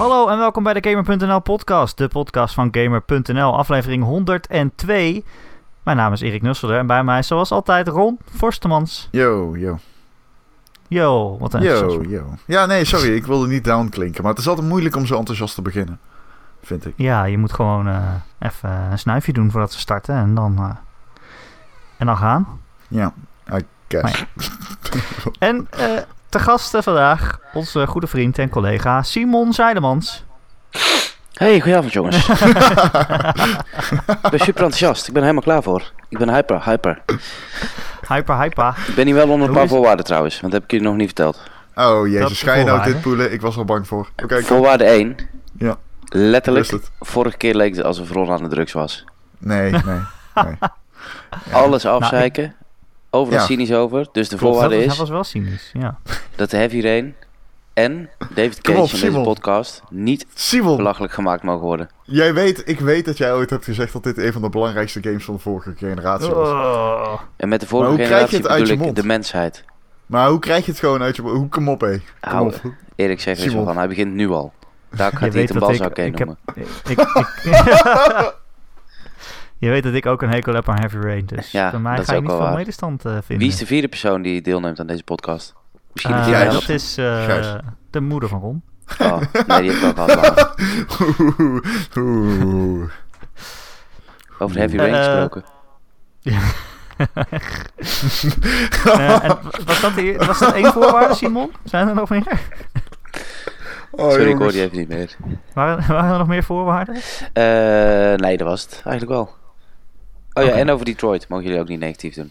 Hallo en welkom bij de Gamer.nl podcast, de podcast van Gamer.nl, aflevering 102. Mijn naam is Erik Nusselder en bij mij zoals altijd Ron Forstemans. Yo, yo. Yo, wat een Yo, yo. Ja, nee, sorry. Ik wilde niet down klinken. Maar het is altijd moeilijk om zo enthousiast te beginnen. Vind ik. Ja, je moet gewoon eh, even een snuifje doen voordat we starten en dan, eh, en dan gaan. Ja, I guess. En eh te gasten vandaag onze goede vriend en collega Simon Zijdemans. Hey, goedenavond jongens. ik ben super enthousiast. Ik ben er helemaal klaar voor. Ik ben hyper, hyper. Hyper, hyper. Ik ben hier wel onder een paar voorwaarden trouwens, want dat heb ik jullie nog niet verteld. Oh, Dat jezus. Ga je nou dit poelen? Ik was al bang voor. Voorwaarde 1. Ja. Letterlijk, vorige keer leek het alsof Ron aan de drugs was. Nee, nee, nee. Ja. Alles afzeiken. Overal Ja. cynisch over. Dus de Klopt. Dat, voorwaarde was- is was wel cynisch, ja. dat de Heavy Rain en David Cage op, in deze Simon. podcast niet Simon, belachelijk gemaakt mogen worden. jij weet, ik weet dat jij ooit hebt gezegd dat dit een van de belangrijkste games van de vorige generatie was. Oh. En met de vorige hoe krijg je generatie het uit bedoel je ik mond? de mensheid. Maar hoe krijg je het gewoon uit je... Hoe kom op, hé. Kom Hou- op. Erik zegt er van, hij begint nu al. Daar gaat hij het een balzak heen ik heb, noemen. ik, ik, Je weet dat ik ook een hekel heb aan Heavy Rain, dus Ja, bij mij dat ga ook niet wel veel waar. medestand eh, vinden. Wie is de vierde persoon die deelneemt aan deze podcast? Misschien de Eh, Gijs. dat is eh, de moeder van Ron. Oh, nee, die heb ik ook al. Over Heavy Rain gesproken. En was, dat die, was dat één voorwaarde, Simon? Zijn er nog meer? Oh, Sorry, ik hoorde je even niet meer. Waren, waren er nog meer voorwaarden? Eh, nee, dat was het. Eigenlijk wel. Oh ja, en over Detroit mogen jullie ook niet negatief doen.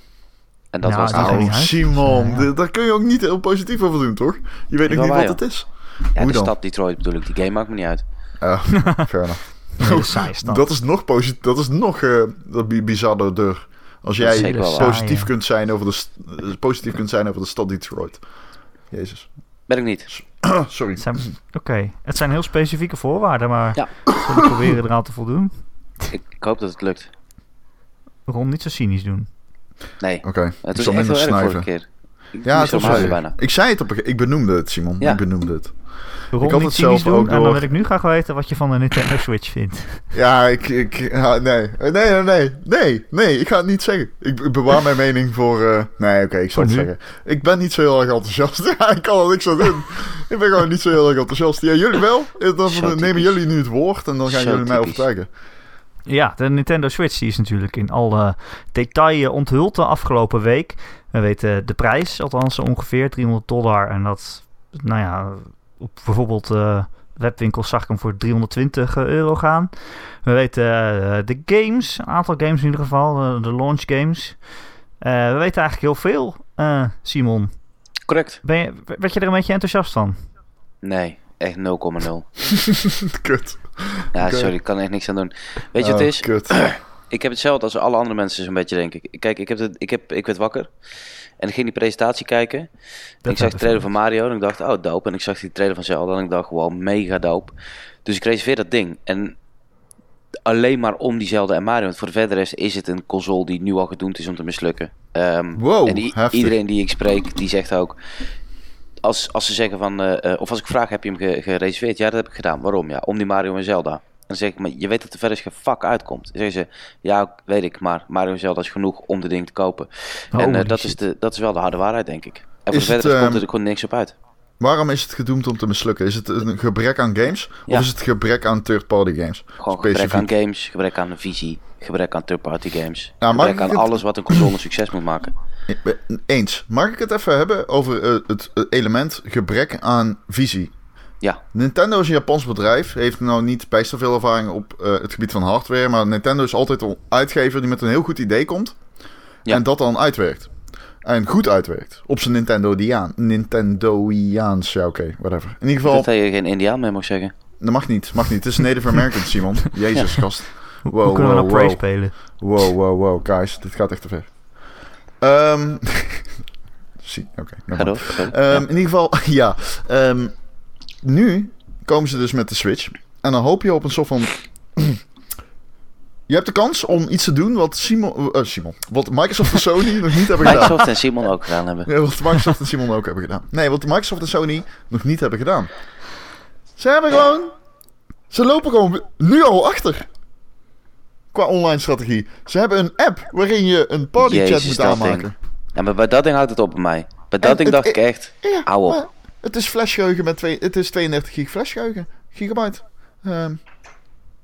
En dat Ja, was het Oh. Simon, Ja, ja. d- daar kun je ook niet heel positief over doen, toch? Je weet Jawel, niet wat joh. het is. Ja, Hoe de dan? stad Detroit bedoel ik. Die game maakt me niet uit. Ja, fair enough. Stad. Dat is nog positief. Dat is nog eh dat bi- bizarder. Als jij positief kunt zijn over de eh, positief kunt zijn over de stad Detroit. Jezus. Ben ik niet. Sorry. Oké, het zijn heel specifieke voorwaarden, maar Ja. we proberen eraan te voldoen? Ik, ik hoop dat het lukt. Ron, niet zo cynisch doen. Nee, Oké. het Ik echt minder snuiven. keer. Ik Ja, het was bijna. Ik zei het op een Ik benoemde het, Simon. Ja. Ik benoemde het. Ron, had niet het cynisch zelf doen ook en dan wil ik nu graag weten wat je van de Nintendo Switch vindt. Ja, ik... ik nee. Nee, nee, nee. Nee, nee. Ik ga het niet zeggen. Ik, ik bewaar mijn mening voor... eh, nee, oké. ik zal het zeggen. Ik ben niet zo heel erg enthousiast. Ja, ik kan er niks aan doen. ik ben gewoon niet zo heel erg enthousiast. Ja, jullie wel? Eh, Dan nemen jullie nu het woord en dan gaan Zo jullie mij typisch. overtuigen. Ja, de Nintendo Switch die is natuurlijk in alle detail eh, onthuld de afgelopen week. We weten de prijs, althans ongeveer 300 dollar. En dat, nou ja, op bijvoorbeeld eh, webwinkels zag ik hem voor 320 euro gaan. We weten eh, de games, een aantal games in ieder geval, eh, de launch games. Eh, we weten eigenlijk heel veel, eh, Simon. Correct. Ben je, werd je er een beetje enthousiast van? Nee, echt 0,0. Kut. Ja, sorry, ik kan echt niks aan doen. Weet je wat Oh, het is? Kut. Ik heb hetzelfde als alle andere mensen zo'n beetje, denk ik. Kijk, ik, heb het, ik, heb, ik werd wakker. En ik ging die presentatie kijken. En ik zag de trailer van Mario en ik dacht, oh, dope. En ik zag die trailer van Zelda en ik dacht, wow, mega dope. Dus ik reserveer dat ding. En alleen maar om die Zelda en Mario. Want voor de verder rest is het een console die nu al gedoemd is om te mislukken. Ehm, Wow, en iedereen die ik spreek, die zegt ook... Als, als ze zeggen van... eh, eh, of als ik vraag, heb je hem ge- gereserveerd? Ja, dat heb ik gedaan. Waarom? Ja, om die Mario en Zelda. En dan zeg ik, maar je weet dat er verder geen fuck uitkomt. Dan zeggen ze, ja, weet ik, maar Mario en Zelda is genoeg om de ding te kopen. en Holy eh, dat, is de, dat is wel de harde waarheid, denk ik. En voor Is de het, verder komt ehm, er gewoon niks op uit. Waarom is het gedoemd om te mislukken? Is het een gebrek aan games? Ja. Of is het gebrek aan third-party games? Gewoon gebrek aan games, gebrek aan visie, gebrek aan third-party games. Mag gebrek aan het- alles wat een console een succes moet maken. Eens. Mag ik het even hebben over eh, het eh, element gebrek aan visie? Ja, Nintendo is een Japans bedrijf. Heeft nou niet bijster veel ervaring op eh, het gebied van hardware. Maar Nintendo is altijd een uitgever die met een heel goed idee komt. Ja. En dat dan uitwerkt. En goed uitwerkt. Op zijn Nintendo-diaan. Nintendo-iaans. Ja, oké. whatever. In ieder geval, dat je geen Indiaan meer mag zeggen. dat mag niet. Mag niet. Het is Native American, Simon. Jezus, gast. Wow, hoe kunnen we wow, nou wow. spelen? Wow, wow, wow. Guys, dit gaat echt te ver. Ehm Zie, oké. Ehm, Ja. In ieder geval, ja. Ehm, nu komen ze dus met de Switch. En dan hoop je op een soort van... je hebt de kans om iets te doen wat Simon... eh, Simon. Wat Microsoft en Sony nog niet hebben gedaan. Microsoft en Simon ook gedaan hebben. Ja, wat Microsoft en Simon ook hebben gedaan. Nee, wat Microsoft en Sony nog niet hebben gedaan. Ze hebben gewoon Ze lopen gewoon nu al achter. Qua online strategie. Ze hebben een app waarin je een partychat Jezus, moet aanmaken. ding. Ja, maar bij dat ding houdt het op bij mij. Bij dat En ding het- dacht ik echt, Ja, hou op. maar het is flashgeheugen met twee, het is 32 gig flashgeheugen. Gigabyte. Ehm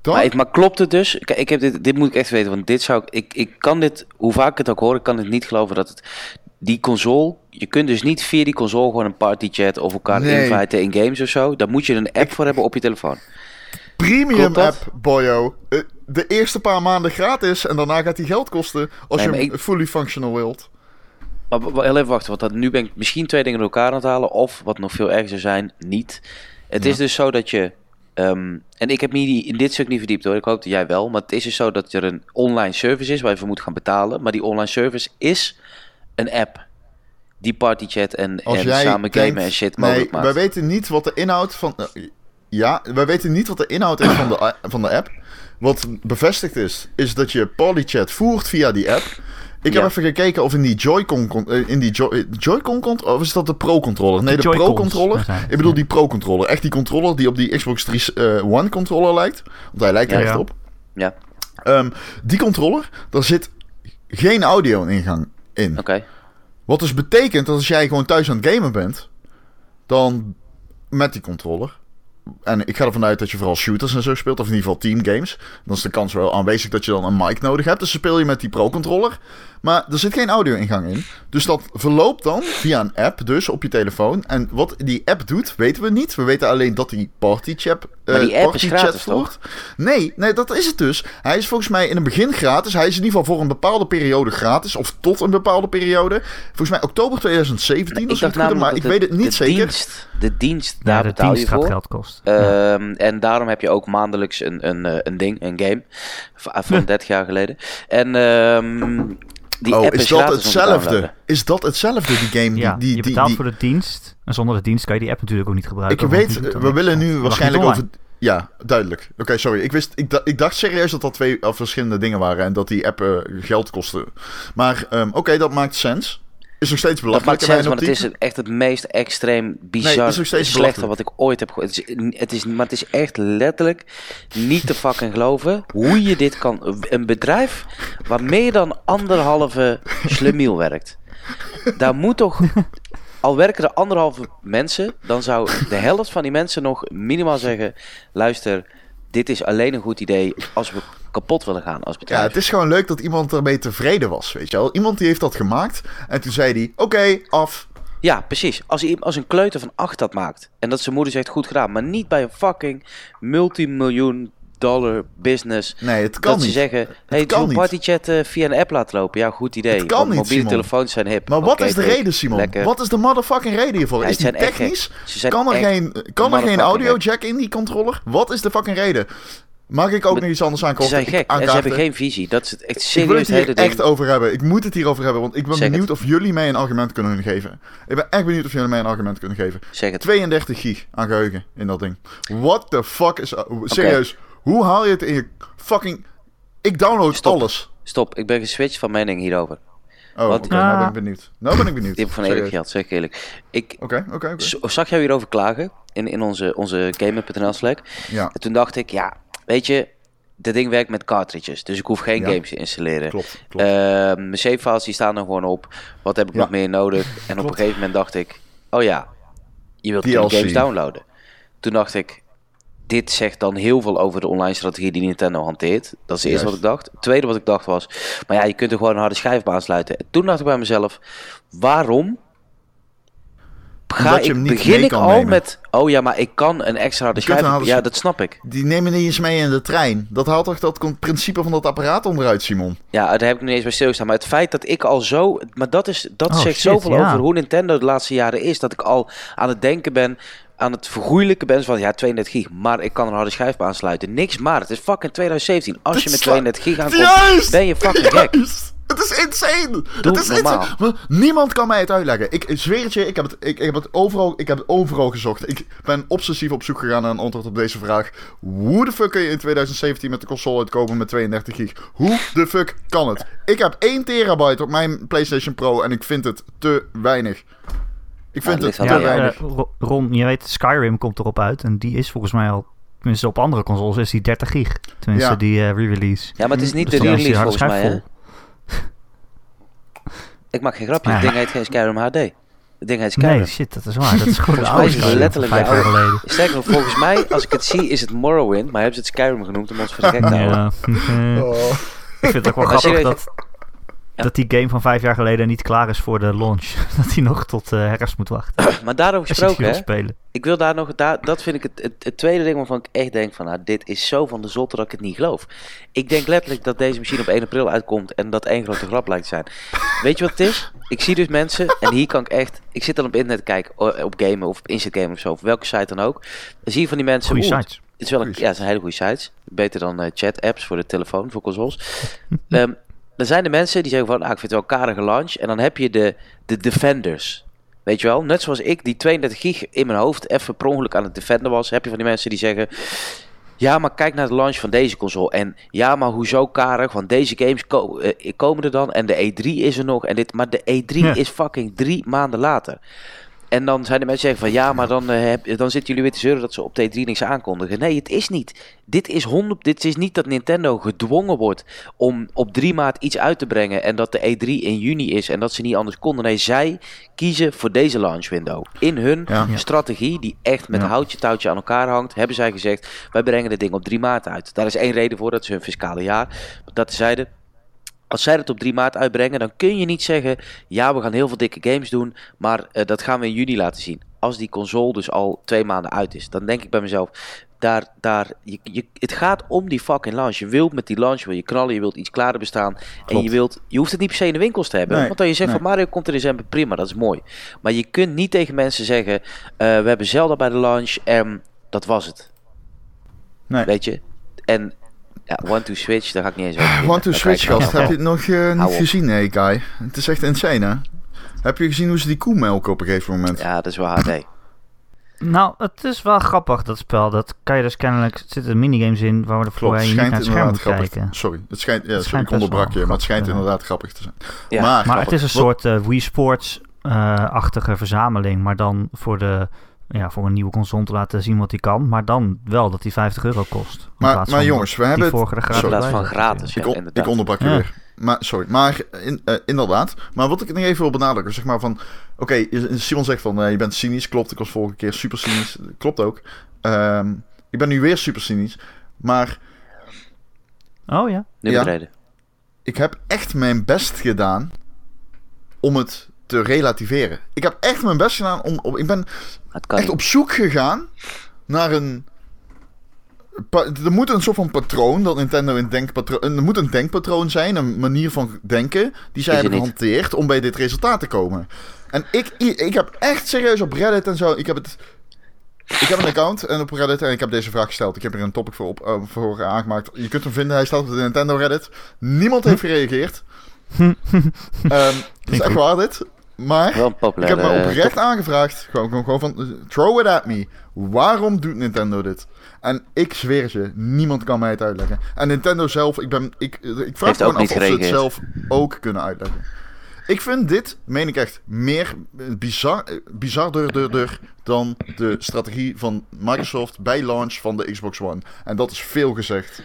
dan? Maar, maar klopt het dus? Kijk, ik heb dit, dit moet ik echt weten, want dit zou ik, ik, ik kan dit, hoe vaak ik het ook hoor, ik kan het niet geloven dat het, die console, je kunt dus niet via die console gewoon een partychat of elkaar Nee. inviten in games of zo. Daar moet je een app voor hebben op je telefoon. Premium app, boyo. Eh, De eerste paar maanden gratis en daarna gaat die geld kosten als Nee, je hem ik- fully functional wilt. Maar heel even wachten, want dat, nu ben ik misschien twee dingen door elkaar aan het halen, of wat nog veel erger zou zijn, niet. Het Ja. is dus zo dat je, ehm, en ik heb me in dit stuk niet verdiept hoor, ik hoop dat jij wel, maar het is dus zo dat er een online service is waar je voor moet gaan betalen, maar die online service is een app die partychat en, en samen denkt, gamen en shit nee, mogelijk maakt. wij weten niet wat de inhoud van... ja, wij weten niet wat de inhoud is van de, van de app. Wat bevestigd is, is dat je polychat voert via die app. Ik heb even gekeken of in die Joy-Con... con- eh, in die Joy- eh, Joy-Con. Of is dat de Pro-controller? Nee, De Pro-controller. Ik bedoel ja. die Pro-controller. Echt die controller die op die Xbox 3 eh, One controller lijkt. Want hij lijkt er Ja. echt Ja. op. Ja, Ehm, die controller, daar zit geen audio-ingang in. oké. Wat dus betekent dat als jij gewoon thuis aan het gamen bent, dan met die controller. En ik ga ervan uit dat je vooral shooters en zo speelt, of in ieder geval teamgames. Dan is de kans wel aanwezig dat je dan een mic nodig hebt. Dus speel je met die pro-controller. Maar er zit geen audio-ingang in. Dus dat verloopt dan via een app, dus op je telefoon. En wat die app doet, weten we niet. We weten alleen dat die partychat. Maar die eh, app is partychat gratis, voert. Nee, nee, dat is het dus. Hij is volgens mij in het begin gratis. Hij is in ieder geval voor een bepaalde periode gratis. Of tot een bepaalde periode. Volgens mij oktober 2017. Ik als dacht ik het goed heb, maar ik weet het niet de zeker. Dienst, de dienst, Ja, daar de betaal je dienst gaat voor. geld kosten. Ja. Ehm, En daarom heb je ook maandelijks een, een, eh, een ding, een game. Van 30 jaar geleden. En ehm, die oh, app is, is, dat hetzelfde? Is dat hetzelfde, die game? Ja, die, die, je die, betaalt die- voor de dienst. En zonder de dienst kan je die app natuurlijk ook niet Ik gebruiken. die weet, we willen nu waarschijnlijk over... Ja, duidelijk. Oké, sorry. Ik, wist, ik, ik dacht serieus dat dat twee eh, verschillende dingen waren. En dat die app eh, geld kostte. Maar ehm, oké, dat maakt sens. Is nog steeds Dat belachelijk maakt mijn sens, want het is echt het meest extreem bizar Nee, slechte wat ik ooit heb gehoord. Het is, het is, maar het is echt letterlijk niet te fucking geloven hoe je dit kan... Een bedrijf waar meer dan anderhalve slemiel werkt. Daar moet toch... Al werken er anderhalve mensen, dan zou de helft van die mensen nog minimaal zeggen... Luister, dit is alleen een goed idee als we kapot willen gaan als Ja, bedrijf. het is gewoon leuk dat iemand ermee tevreden was, weet je wel. Iemand die heeft dat gemaakt. En toen zei hij, oké, af. Ja, precies. Als, als een kleuter van acht dat maakt. En dat zijn moeder zegt goed gedaan. Maar niet bij een fucking multimiljoen dollar business. Nee, het kan dat niet. ze zeggen, hey, kan zo'n niet. partychat eh, via een app laten lopen. Ja, goed idee. Het kan Want niet, mobiele Simon. telefoons zijn hip. Maar wat is de reden, Simon? Lekker. Wat is de motherfucking reden hiervoor? Ja, is ze die technisch? Ze Kan er, geen, kan er geen audio jack in die controller? Wat is de fucking reden? Mag ik ook Maar nog iets anders Ze aankomen? zijn gek. En ze hebben geen visie. Dat is het echt Ik wil serieus het hele hier ding. echt over hebben. Ik moet het hierover hebben, want ik ben Zeg benieuwd het. of jullie mij een argument kunnen geven. Ik ben echt benieuwd of jullie mij een argument kunnen geven. Zeg het. 32 gig aan geheugen in dat ding. What the fuck is... Serieus, hoe haal je het in je fucking... Ik download Stop. alles. Stop, ik ben geswitcht van mening hierover. Oh, oké, Wat- nou ben Ah. ik benieuwd. Nou ben ik benieuwd. Die heb ik van eerlijk gehad, zeg ik eerlijk. Ik Oké, oké, zag jou hierover klagen in, in onze, onze Gamer.nl Slack. Ja, En toen dacht ik, ja, weet je, dit ding werkt met cartridges. Dus ik hoef geen Ja. games te installeren. klopt, klopt. Eh, mijn save files die staan er gewoon op. Wat heb ik Ja. nog meer nodig? En op een gegeven moment dacht ik, oh ja, je wilt DLC. games downloaden. Toen dacht ik, dit zegt dan heel veel over de online strategie die Nintendo hanteert. Dat is het eerste wat ik dacht. Het tweede wat ik dacht was, maar ja, je kunt er gewoon een harde schijf op aansluiten. En toen dacht ik bij mezelf, waarom ga ik, begin ik al nemen. met, oh ja, maar ik kan een extra harde schijf. harde Ja, dat snap ik. Die nemen niet eens mee in de trein. Dat haalt toch dat principe van dat apparaat onderuit, Simon? Ja, daar heb ik niet eens bij stilgestaan. Maar het feit dat ik al zo... Maar dat, is, dat Oh, zegt shit, zoveel ja. over hoe Nintendo de laatste jaren is. Dat ik al aan het denken ben... Aan het vergoeilijken ben van... Ja, 32 gig. Maar ik kan een harde schijf aansluiten. Niks maar. Het is fucking 2017. Als je met sla- 32 gig aankomt... Juist! Ben je fucking gek. Het is insane! Doe het is normaal. insane. Maar niemand kan mij het uitleggen. Ik zweer het je, ik heb het, ik, ik heb het, overal, ik heb het overal gezocht. Ik ben obsessief op zoek gegaan naar een antwoord op deze vraag. Hoe de fuck kun je in 2017 met de console uitkomen met 32 gig? Hoe de fuck kan het? Ik heb 1 terabyte op mijn PlayStation Pro en ik vind het te weinig. Ik vind het te Ja, weinig. eh, Ro- Ron, je weet, Skyrim komt erop uit. En die is volgens mij al tenminste op andere consoles is die 30 gig. Tenminste, Ja. die eh, re-release. Ja, maar het is niet Dus de re-release volgens mij, hè? Ik maak geen grapje, Ja. het ding heet geen Skyrim HD. Het ding heet. Skyrim. Nee, shit, dat is waar. Dat is gewoon de Volgens mij oude Skyrim letterlijk vijf jaar geleden. Sterker nog, volgens mij, als ik het zie, is het Morrowind, maar hebben ze het Skyrim genoemd om ons voor de gek te houden. Ja, Oh. ik vind het ook wel grappig dat, Ja. dat die game van vijf jaar geleden niet klaar is voor de launch. dat hij nog tot eh, herfst moet wachten. Maar daarover gesproken, hè, spelen. ik wil daar nog, daar, dat vind ik het, het, het tweede ding waarvan ik echt denk van, nou, dit is zo van de zotte dat ik het niet geloof. Ik denk letterlijk dat deze machine op 1 april uitkomt en dat één grote grap lijkt te zijn. Weet je wat het is? Ik zie dus mensen, en hier kan ik echt, ik zit dan op internet te kijken, op gamen of op Instagram of zo, of welke site dan ook. Dan zie je van die mensen, Goeie sites. Het is wel een, ja, het zijn hele goede sites. Beter dan eh, chat-apps voor de telefoon, voor consoles. Ehm dan zijn er mensen die zeggen van, ah, ik vind het wel een karige launch. En dan heb je de, de defenders. Weet je wel? Net zoals ik, die 32 gig in mijn hoofd even per ongeluk aan het defenden was. Heb je van die mensen die zeggen... Ja, maar kijk naar de launch van deze console. En ja, maar hoezo karig? Want deze games ko- eh, komen er dan. En de E3 is er nog. En dit, maar de E3 Ja. is fucking drie maanden later. En dan zijn de mensen zeggen van ja, maar dan, eh, heb, dan zitten jullie weer te zeuren dat ze op T3 niks aankondigen. Nee, het is niet. Dit is 100. Dit is niet dat Nintendo gedwongen wordt om op 3 maart iets uit te brengen en dat de E3 in juni is en dat ze niet anders konden. Nee, zij kiezen voor deze launch window. In hun. Ja. strategie, die echt met Ja. houtje touwtje aan elkaar hangt, hebben zij gezegd: wij brengen dit ding op 3 maart uit. Daar is één reden voor, dat is hun fiscale jaar. Dat zeiden. Als zij het op 3 maart uitbrengen, dan kun je niet zeggen: ja, we gaan heel veel dikke games doen, maar eh, dat gaan we in juni laten zien. Als die console dus al twee maanden uit is, dan denk ik bij mezelf: daar, daar, je, je, het gaat om die fucking launch. Je wilt met die launch wil je knallen, je wilt iets klaar bestaan. En je, wilt, je hoeft het niet per se in de winkels te hebben. Nee, Want dan je zegt nee. van Mario komt in december, prima, dat is mooi. Maar je kunt niet tegen mensen zeggen: eh, we hebben Zelda bij de launch en dat was het. Nee. Weet je? En ja, One to Switch, daar ga ik niet eens over. One to Switch, gast. Heb je het nog eh, Hou niet op. gezien, nee, Kai? Het is echt insane, hè? Heb je gezien hoe ze die koe melken op een gegeven moment? Ja, dat is wel HD. Nou, het is wel grappig, dat spel. Dat kan je dus kennelijk... Er zitten minigames in waar we Klopt, voorheen niet naar het scherm inderdaad moet grappig. kijken. Sorry, het schijnt, ja, Het sorry, schijnt ik onderbrak je, maar het schijnt inderdaad grappig te zijn. Ja, maar, Maar het is een soort eh, Wii Sports-achtige verzameling. Maar dan voor, de, ja, voor een nieuwe console te laten zien wat hij kan. Maar dan wel dat die 50 euro kost. In maar, maar van jongens, we die hebben het... vorige gratis In plaats van gratis, ja, ik, on- ik onderbrak je Ja. weer. Maar, sorry, maar in, eh, inderdaad. Maar wat ik nog even wil benadrukken, zeg maar van... Oké, je- Simon zegt van, eh, je bent cynisch. Klopt, ik was vorige keer super cynisch. Klopt ook. Ehm, ik ben nu weer super cynisch. Maar Oh ja. Nu Ja. ik heb echt mijn best gedaan om het te relativeren. Ik heb echt mijn best gedaan om... om ik ben echt niet. op zoek gegaan naar een... Er moet een soort van patroon, dat Nintendo een denkpatroon... Er moet een denkpatroon zijn, een manier van denken... die zij hebben gehanteerd om bij dit resultaat te komen. En ik, ik, heb echt serieus op Reddit en zo... Ik heb het... Ik heb een account en op Reddit en ik heb deze vraag gesteld. Ik heb er een topic voor, op, eh, voor aangemaakt. Je kunt hem vinden, hij staat op de Nintendo Reddit. Niemand heeft gereageerd. Ehm dat is echt waar dit. Maar... Wel Ik heb me eh, oprecht aangevraagd. Gewoon, gewoon, gewoon van, eh, throw it at me. Waarom doet Nintendo dit? En ik zweer je, niemand kan mij het uitleggen. En Nintendo zelf, ik, ben, ik, eh, ik vraag gewoon af of ze het zelf ook kunnen uitleggen. Ik vind dit, meen ik echt, meer bizar, bizarder dan de strategie van Microsoft bij launch van de Xbox One. En dat is veel gezegd.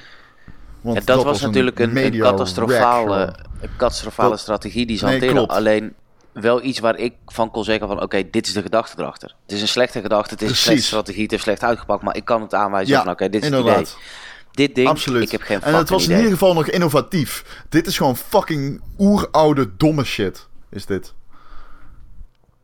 Want En dat, was, natuurlijk een, een catastrofale, een catastrofale Dat- strategie die ze Nee, hanteren. Alleen wel iets waar ik van kon zeggen van oké, dit is de gedachte erachter. Het is een slechte gedachte, het is een slechte strategie, het is slecht uitgepakt, maar ik kan het aanwijzen Ja, van oké, dit is het inderdaad. idee. Dit ding, Absoluut. ik heb geen en het was in ieder geval nog innovatief. Dit is gewoon fucking oeroude domme shit. Is dit.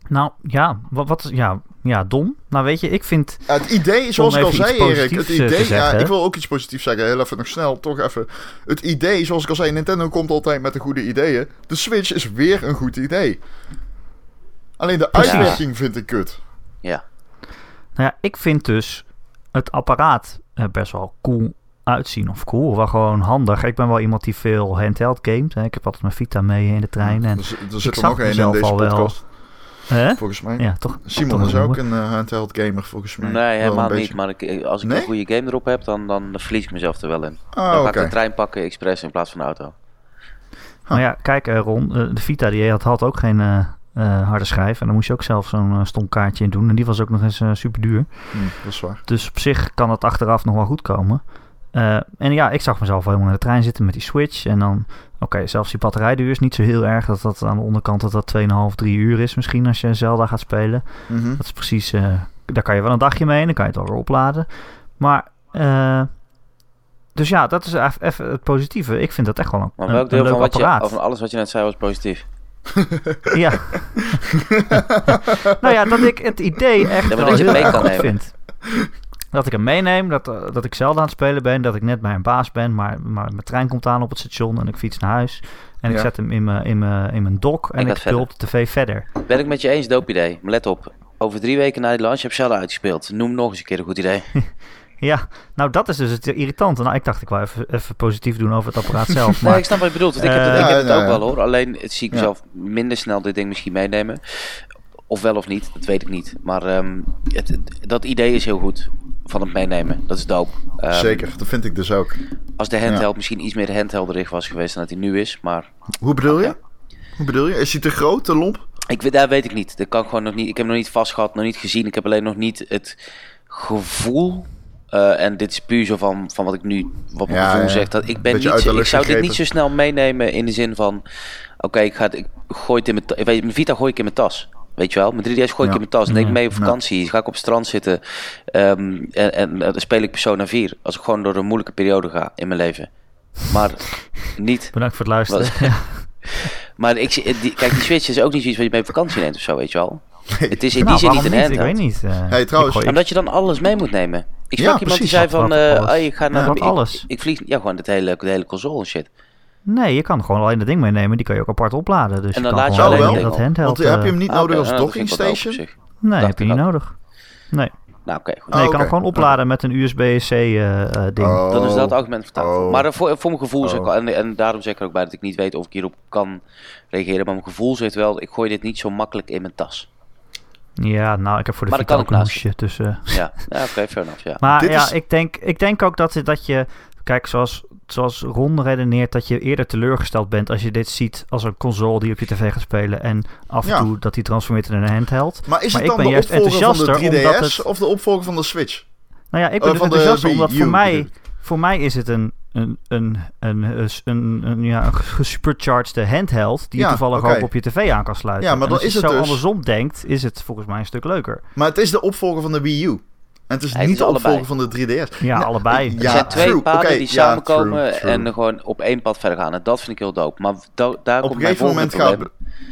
Nou ja, wat, wat is- ja, ja, dom. Nou weet je, ik vind... Ja, het idee, zoals ik al zei, Erik. Het eh, idee, ja, ik wil ook iets positiefs zeggen. Heel even nog snel, toch even. Het idee, zoals ik al zei, Nintendo komt altijd met de goede ideeën. De Switch is weer een goed idee. Alleen de Precies. uitwerking vind ik kut. Ja, Nou ja, ik vind dus het apparaat er best wel cool uitzien. Of cool, wel gewoon handig. Ik ben wel iemand die veel handheld gamet. Hè. Ik heb altijd mijn Vita mee in de trein. En, er, er zit er nog één in deze al wel. Hè? volgens mij. Ja, toch. Simon toch is ook een eh, handheld gamer, volgens mij. nee, helemaal niet. Maar ik, als ik Nee? een goede game erop heb, dan, dan verlies ik mezelf er wel in. Ah, dan ga ik de trein pakken, expres in plaats van de auto. Maar ja, kijk eh, Ron, eh, de Vita die had, had ook geen, eh, eh, harde schijf. En dan moest je ook zelf zo'n uh, stom kaartje in doen. En die was ook nog eens uh, super duur. Hm, dat is waar. Dus op zich kan het achteraf nog wel goed komen. En ja, ik zag mezelf helemaal in de trein zitten met die Switch. En dan, oké, zelfs die batterijduur is niet zo heel erg. Dat dat aan de onderkant dat dat 2,5, 3 uur is misschien als je Zelda gaat spelen. Mm -hmm. Dat is precies, daar kan je wel een dagje mee en dan kan je het alweer opladen. Maar dus ja, dat is even het positieve. Ik vind dat echt wel een, maar welk een, deel een van, wat apparaat. je, van alles wat je net zei was positief? ja. nou ja, dat ik het idee echt Ja, wel dat je heel erg kan goed nemen. vind. Dat ik hem meeneem, dat, eh, dat ik zelden aan het spelen ben, dat ik net bij een baas ben, maar, maar mijn trein komt aan op het station en ik fiets naar huis. En ik zet hem in mijn, in mijn, in mijn dock en Ik speel verder. op de tv verder. Ben ik met je eens, dope idee. Maar let op, over drie weken na die launch heb je Zelda uitgespeeld. Noem nog eens een keer een goed idee. Ja, nou dat is dus het irritante. Nou, ik dacht ik wou even, even positief doen over het apparaat zelf. Nee, Maar ik snap wat je bedoelt. Want ik heb, Eh, het, ik heb het ja, ook ja. wel hoor. Alleen het zie ik Ja. mezelf minder snel dit ding misschien meenemen. Of wel of niet, dat weet ik niet. Maar ehm, het- dat idee is heel goed. Van het meenemen. Dat is dope. Ehm, Zeker, dat vind ik dus ook. Als de handheld misschien iets meer handhelderig was geweest dan dat hij nu is. Maar Hoe bedoel je? Hoe bedoel je? Is hij te groot, te lomp? ik, weet- daar weet ik niet. Dat kan ik gewoon nog niet. Ik heb hem nog niet vast gehad, nog niet gezien. Ik heb alleen nog niet het gevoel. eh, en dit is puur zo van, van wat ik nu, wat mijn Ja, gevoel ja. zegt. Dat ik ben Beetje niet, ik zou dit niet zo snel meenemen in de zin van, oké, ik ga ik gooi het in mijn, weet je, mijn Vita gooi ik in mijn tas. Weet je wel, mijn 3DS gooi ik Ja. in mijn tas. Neem ik mee op vakantie. Ga ik op het strand zitten. ehm, en, en eh, dan speel ik Persona 4. Als ik gewoon door een moeilijke periode ga in mijn leven. Maar niet bedankt voor het luisteren. Wat- maar ik, zie- die, kijk, die Switch is ook niet zoiets wat je mee op vakantie neemt of zo, weet je wel. Nee. Het is in Nou, die zin niet een Ik handheld. weet niet. eh, Hey, trouwens, ik Omdat je dan alles mee moet nemen. Ik Ja, sprak iemand die zei van, eh, oh, ik ga naar... Ja, ik, alles? Ik, vlieg, ja, gewoon het hele, de hele console en shit. Nee, je kan gewoon alleen dat ding meenemen. Die kan je ook apart opladen. Dus En je dan kan laat je gewoon alleen alleen dat handheld... Want heb je eh, hem niet Ah, nodig als dat docking wel station? Nee, dacht heb je niet nodig. Nee, Nou, oké, goed. nee je Oh, kan hem gewoon opladen met een USB-C eh, eh, ding. Oh. Dan is dat argument tafel. Oh. Maar eh, voor, voor mijn gevoel, Oh. zeg ik al, en, en daarom zeg ik er ook bij dat ik niet weet of ik hierop kan reageren. Maar mijn gevoel zegt wel, ik gooi dit niet zo makkelijk in mijn tas. Ja, nou, ik heb voor de Maar Vita ook kan een hoesje. Dus, eh, Ja, ja oké, fair enough, ja. Maar Dit ja, is- ik, denk, ik denk ook dat, dat je... Kijk, zoals, zoals Ron redeneert, dat je eerder teleurgesteld bent als je dit ziet als een console die op je tv gaat spelen. En af en Ja. toe dat die transformeert in een handheld. Maar is Maar het ik dan ben de juist opvolger van de enthousiaster 3DS omdat het- of de opvolger van de Switch? Nou ja, ik ben dus van enthousiast omdat voor mij, voor mij is het een, een, een, een, een, een, ja, een gesupercharged handheld die Ja, je toevallig ook op je tv aan kan sluiten. Ja, maar En dan als je is het zo dus- andersom denkt, is het volgens mij een stuk leuker. Maar het is de opvolger van de Wii U. En het is niet is de opvolger allebei. van de 3DS. Ja, allebei. ja, er zijn twee true. paden die ja, samenkomen true, true. en gewoon op één pad verder gaan. En dat vind ik heel dope. Maar da- daar Op komt een gegeven moment gaat...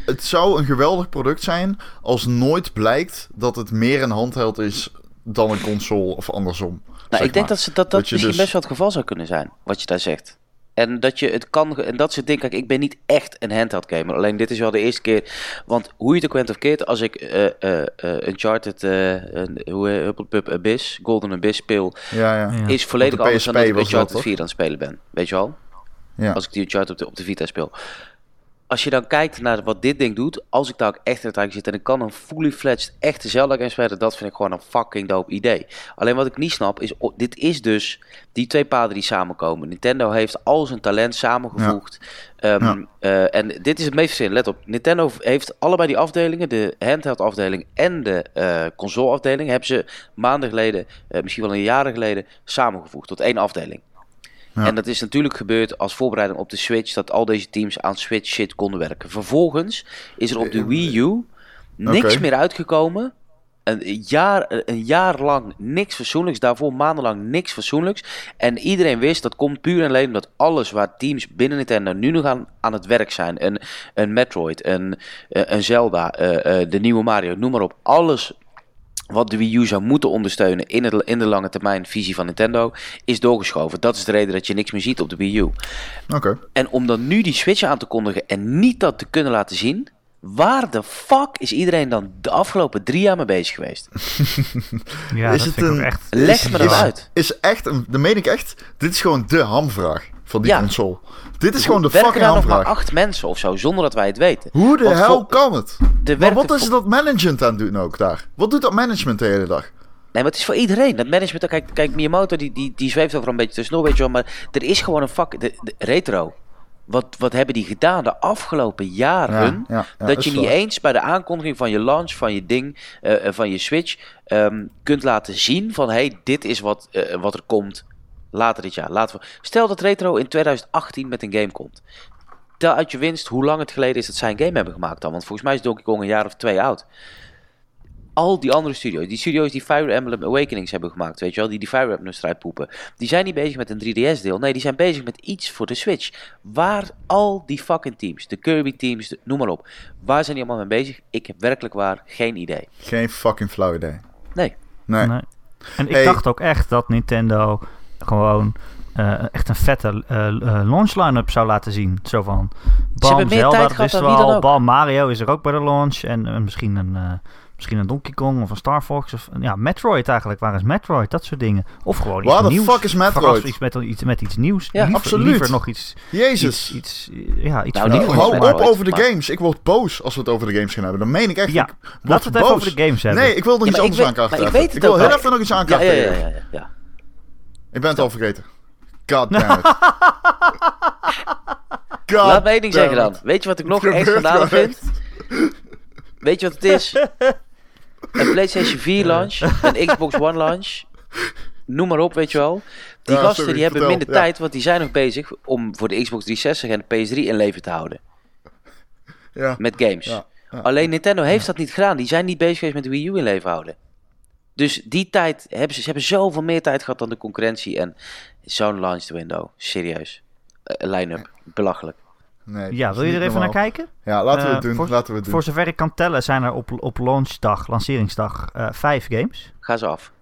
Het zou een geweldig product zijn als nooit blijkt dat het meer een handheld is dan een console of andersom. Nou, ik denk maar. dat ze, dat, dat, misschien dus- best wel het geval zou kunnen zijn, wat je daar zegt. En dat je het kan, en dat is het ding, kijk, ik ben niet echt een handheld gamer. Alleen dit is wel de eerste keer, want hoe je het ook went of keert, als ik eh eh eh, Uncharted, eh een- hoe uh, Huppelpup Abyss, Golden Abyss speel, Ja, ja. Ja. is volledig anders dan dat PSP ik was dat, Uncharted toch? 4 aan het spelen ben. Weet je wel? ja. Als ik die Uncharted op de, op de Vita speel. Als je dan kijkt naar wat dit ding doet, als ik daar ook echt in het zit en ik kan een fully fledged echte Zelda game spelen, dat vind ik gewoon een fucking dope idee. Alleen wat ik niet snap is, oh, dit is dus die twee paden die samenkomen. Nintendo heeft al zijn talent samengevoegd. Ehm, Ja. eh, en dit is het meest verzinnen, let op. Nintendo heeft allebei die afdelingen, de handheld afdeling en de eh, console afdeling, hebben ze maanden geleden, eh, misschien wel een jaren geleden, samengevoegd tot één afdeling. Ja. En dat is natuurlijk gebeurd als voorbereiding op de Switch, dat al deze teams aan Switch shit konden werken. Vervolgens is er op de Wii U niks meer uitgekomen. Een jaar, een jaar lang niks fatsoenlijks. Daarvoor maandenlang niks fatsoenlijks. En iedereen wist dat komt puur en alleen omdat alles waar teams binnen Nintendo nu nog aan, aan het werk zijn. Een, een Metroid, een, eh, een Zelda, eh, eh, de nieuwe Mario, noem maar op. Alles wat de Wii U zou moeten ondersteunen in, het, in de lange termijn visie van Nintendo, is doorgeschoven. Dat is de reden dat je niks meer ziet op de Wii U. Oké. En om dan nu die Switch aan te kondigen en niet dat te kunnen laten zien, waar de fuck is iedereen dan de afgelopen drie jaar mee bezig geweest? Ja, Is dat het vind ik echt... Leg me dat uit. Is echt, een, dat meen ik echt, dit is gewoon de hamvraag van die Ja. console. Dit is gewoon de Werken fucking daar nog maar acht mensen of zo, zonder dat wij het weten. Hoe de hel kan het? Maar wat is dat management aan doen ook daar? Wat doet dat management de hele dag? Nee, maar het is voor iedereen. Dat management, kijk, kijk Miyamoto die, die, die zweeft over een beetje tussendoor, weet je wel. Maar er is gewoon een vak, de, de- retro. wat, wat hebben die gedaan de afgelopen jaren? ja, ja, dat je niet waar. eens bij de aankondiging van je launch, van je ding, eh, eh, van je Switch, ehm, kunt laten zien van hey, dit is wat, eh, wat er komt later dit jaar. Laten we... Stel dat Retro in 2018 met een game komt. Tel uit je winst hoe lang het geleden is dat zij een game hebben gemaakt dan. Want volgens mij is Donkey Kong een jaar of twee oud. Al die andere studio's, die studio's die Fire Emblem Awakenings hebben gemaakt, weet je wel, die die Fire Emblem strijd poepen, die zijn niet bezig met een 3DS-deel. Nee, die zijn bezig met iets voor de Switch. Waar al die fucking teams, de Kirby teams, de- noem maar op, waar zijn die allemaal mee bezig? Ik heb werkelijk waar geen idee. Geen fucking flauw idee. Nee. Nee. Nee. En ik Hey. dacht ook echt dat Nintendo gewoon eh, echt een vette eh, eh, launch line-up zou laten zien. Zo van, bam, Zelda, tijd dat gehad wisten dan we wie dan al. ook. Bam, Mario is er ook bij de launch. En misschien, een, eh, misschien een Donkey Kong of een Star Fox. Of, ja, Metroid eigenlijk. Waar is Metroid? Dat soort dingen. Of gewoon iets Waar de nieuws. fuck is Metroid? Iets met, iets met iets nieuws. Ja, liever, absoluut. Liever nog iets, Jezus. iets, iets, ja, iets Nou, Nou, hou op over de games. Ik word boos als we het over de games gaan hebben. Dan meen ik echt. Ja, ik word Laten we het even boos. over de games hebben. Nee, ik wil nog Ja, iets ik anders weet- aankaarten. maar ik even. weet het wil heel wel. even nog iets Ja, aankaarten. ja, ja, ja, ja, ja. Ik ben het al vergeten. God damn it. God Laat me één ding zeggen dan. Weet je wat ik nog echt schandalig wel vind? Weet je wat het is? Een PlayStation 4 launch, een Xbox One launch. Noem maar op, weet je wel. Die Ja, gasten sorry, die hebben vertel, minder ja. tijd, want die zijn nog bezig om voor de Xbox 360 en de PS3 in leven te houden. Ja. Met games. Alleen Nintendo heeft dat niet gedaan. Die zijn niet bezig geweest met de Wii U in leven houden. Dus die tijd hebben ze, ze hebben zoveel meer tijd gehad dan de concurrentie. En zo'n launch window. Serieus. Eh, line-up. Belachelijk. Nee, Ja, wil je er even naar kijken? Ja, laten we het Eh, doen. voor- laten we het doen. Voor zover ik kan tellen zijn er op, op launchdag, lanceringsdag, eh, vijf games. Ga ze af.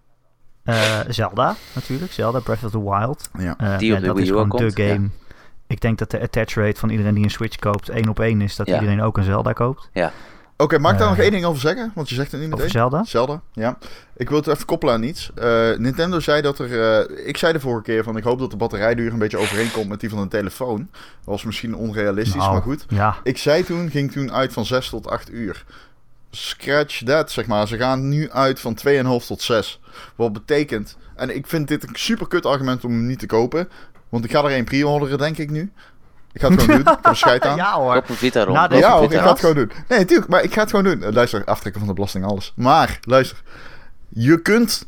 Eh, Zelda natuurlijk, Zelda Breath of the Wild. Ja. Die op de dat Wii is gewoon komt, de ja. game. Ik denk dat de attach rate van iedereen die een Switch koopt één op één is. Dat Ja. iedereen ook een Zelda koopt. Oké, mag ik daar Eh, nog één ding over zeggen? Want je zegt het niet meteen. Zelda. Zelda, ja. Ik wil het even koppelen aan iets. Eh, Nintendo zei dat er... eh, ik zei de vorige keer van... Ik hoop dat de batterijduur een beetje overeenkomt met die van een telefoon. Dat was misschien onrealistisch, Nou, maar goed. Ja, Ik zei toen, ging toen uit van 6 tot 8 uur. Scratch that, zeg maar. Ze gaan nu uit van 2,5 tot 6. Wat betekent... En ik vind dit een super kut argument om hem niet te kopen. Want ik ga er één pre-orderen, denk ik nu. Ik ga het gewoon doen. Ik heb er scheid aan. ja hoor. Koop een Vita rond. Nou, Ja, hoor, ik ga het gewoon doen. Nee, natuurlijk, maar ik ga het gewoon doen. Eh, Luister, aftrekken van de belasting, alles. Maar, luister. Je kunt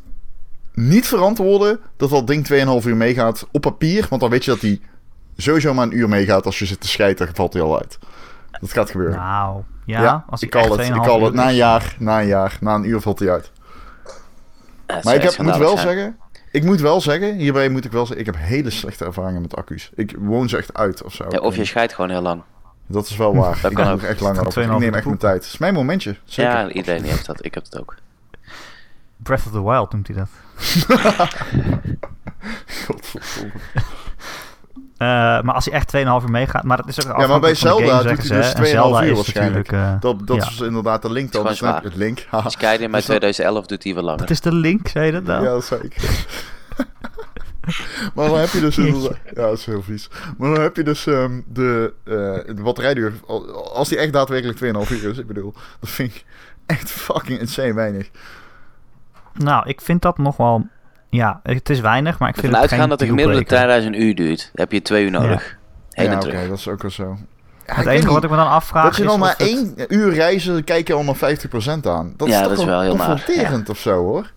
niet verantwoorden dat dat ding 2,5 uur meegaat op papier. Want dan weet je dat die sowieso maar een uur meegaat. Als je zit te schijten, valt hij al uit. Dat gaat gebeuren. Nou, ja. als ik call echt het. Ik 2,5 call het. Na een is. jaar, na een jaar, na een uur valt hij uit. Ja, het Maar ik heb, moet wel zeggen... Ik moet wel zeggen, hierbij moet ik wel zeggen... Ik heb hele slechte ervaringen met accu's. Ik woon ze echt uit of zo. Ja, of je scheidt gewoon heel lang. Dat is wel waar. Dat ik kan ook. echt langer over. Ik 2,5 neem echt mijn tijd. Het is mijn momentje. Zeker. Ja, iedereen heeft dat. Ik heb het ook. Breath of the Wild noemt hij dat. Godverdomme. Eh, maar als hij echt 2,5 uur meegaat. Maar dat is ook maar bij Zelda game, doet hij dus hè. En 2,5 Zelda uur waarschijnlijk. natuurlijk, eh, Dat, dat ja. is inderdaad de link dan. Het is je? Het link. haha. Skyrim uit Dus dat- 2011 doet hij wel langer. Wat is de link, zei je dat nou? Ja, dat zei ik. maar dan heb je dus inderdaad... Ja, dat is heel vies. Maar dan heb je dus ehm, de, eh, de batterijduur... al- Als die echt daadwerkelijk 2,5 uur is, ik bedoel... Dat vind ik echt fucking insane weinig. Nou, ik vind dat nog wel... Ja, het is weinig, maar ik vind het uitgaan geen dat de gemiddelde tijdreize een uur duurt. heb je twee uur nodig. Heen ja, en oké, dat is ook wel zo. Ja, Het enige niet. wat ik me dan afvraag Dat je is dan maar het- één uur reizen, kijk je al maar 50% aan. Dat Ja, is toch dat is wel heel confronterend of zo, hoor.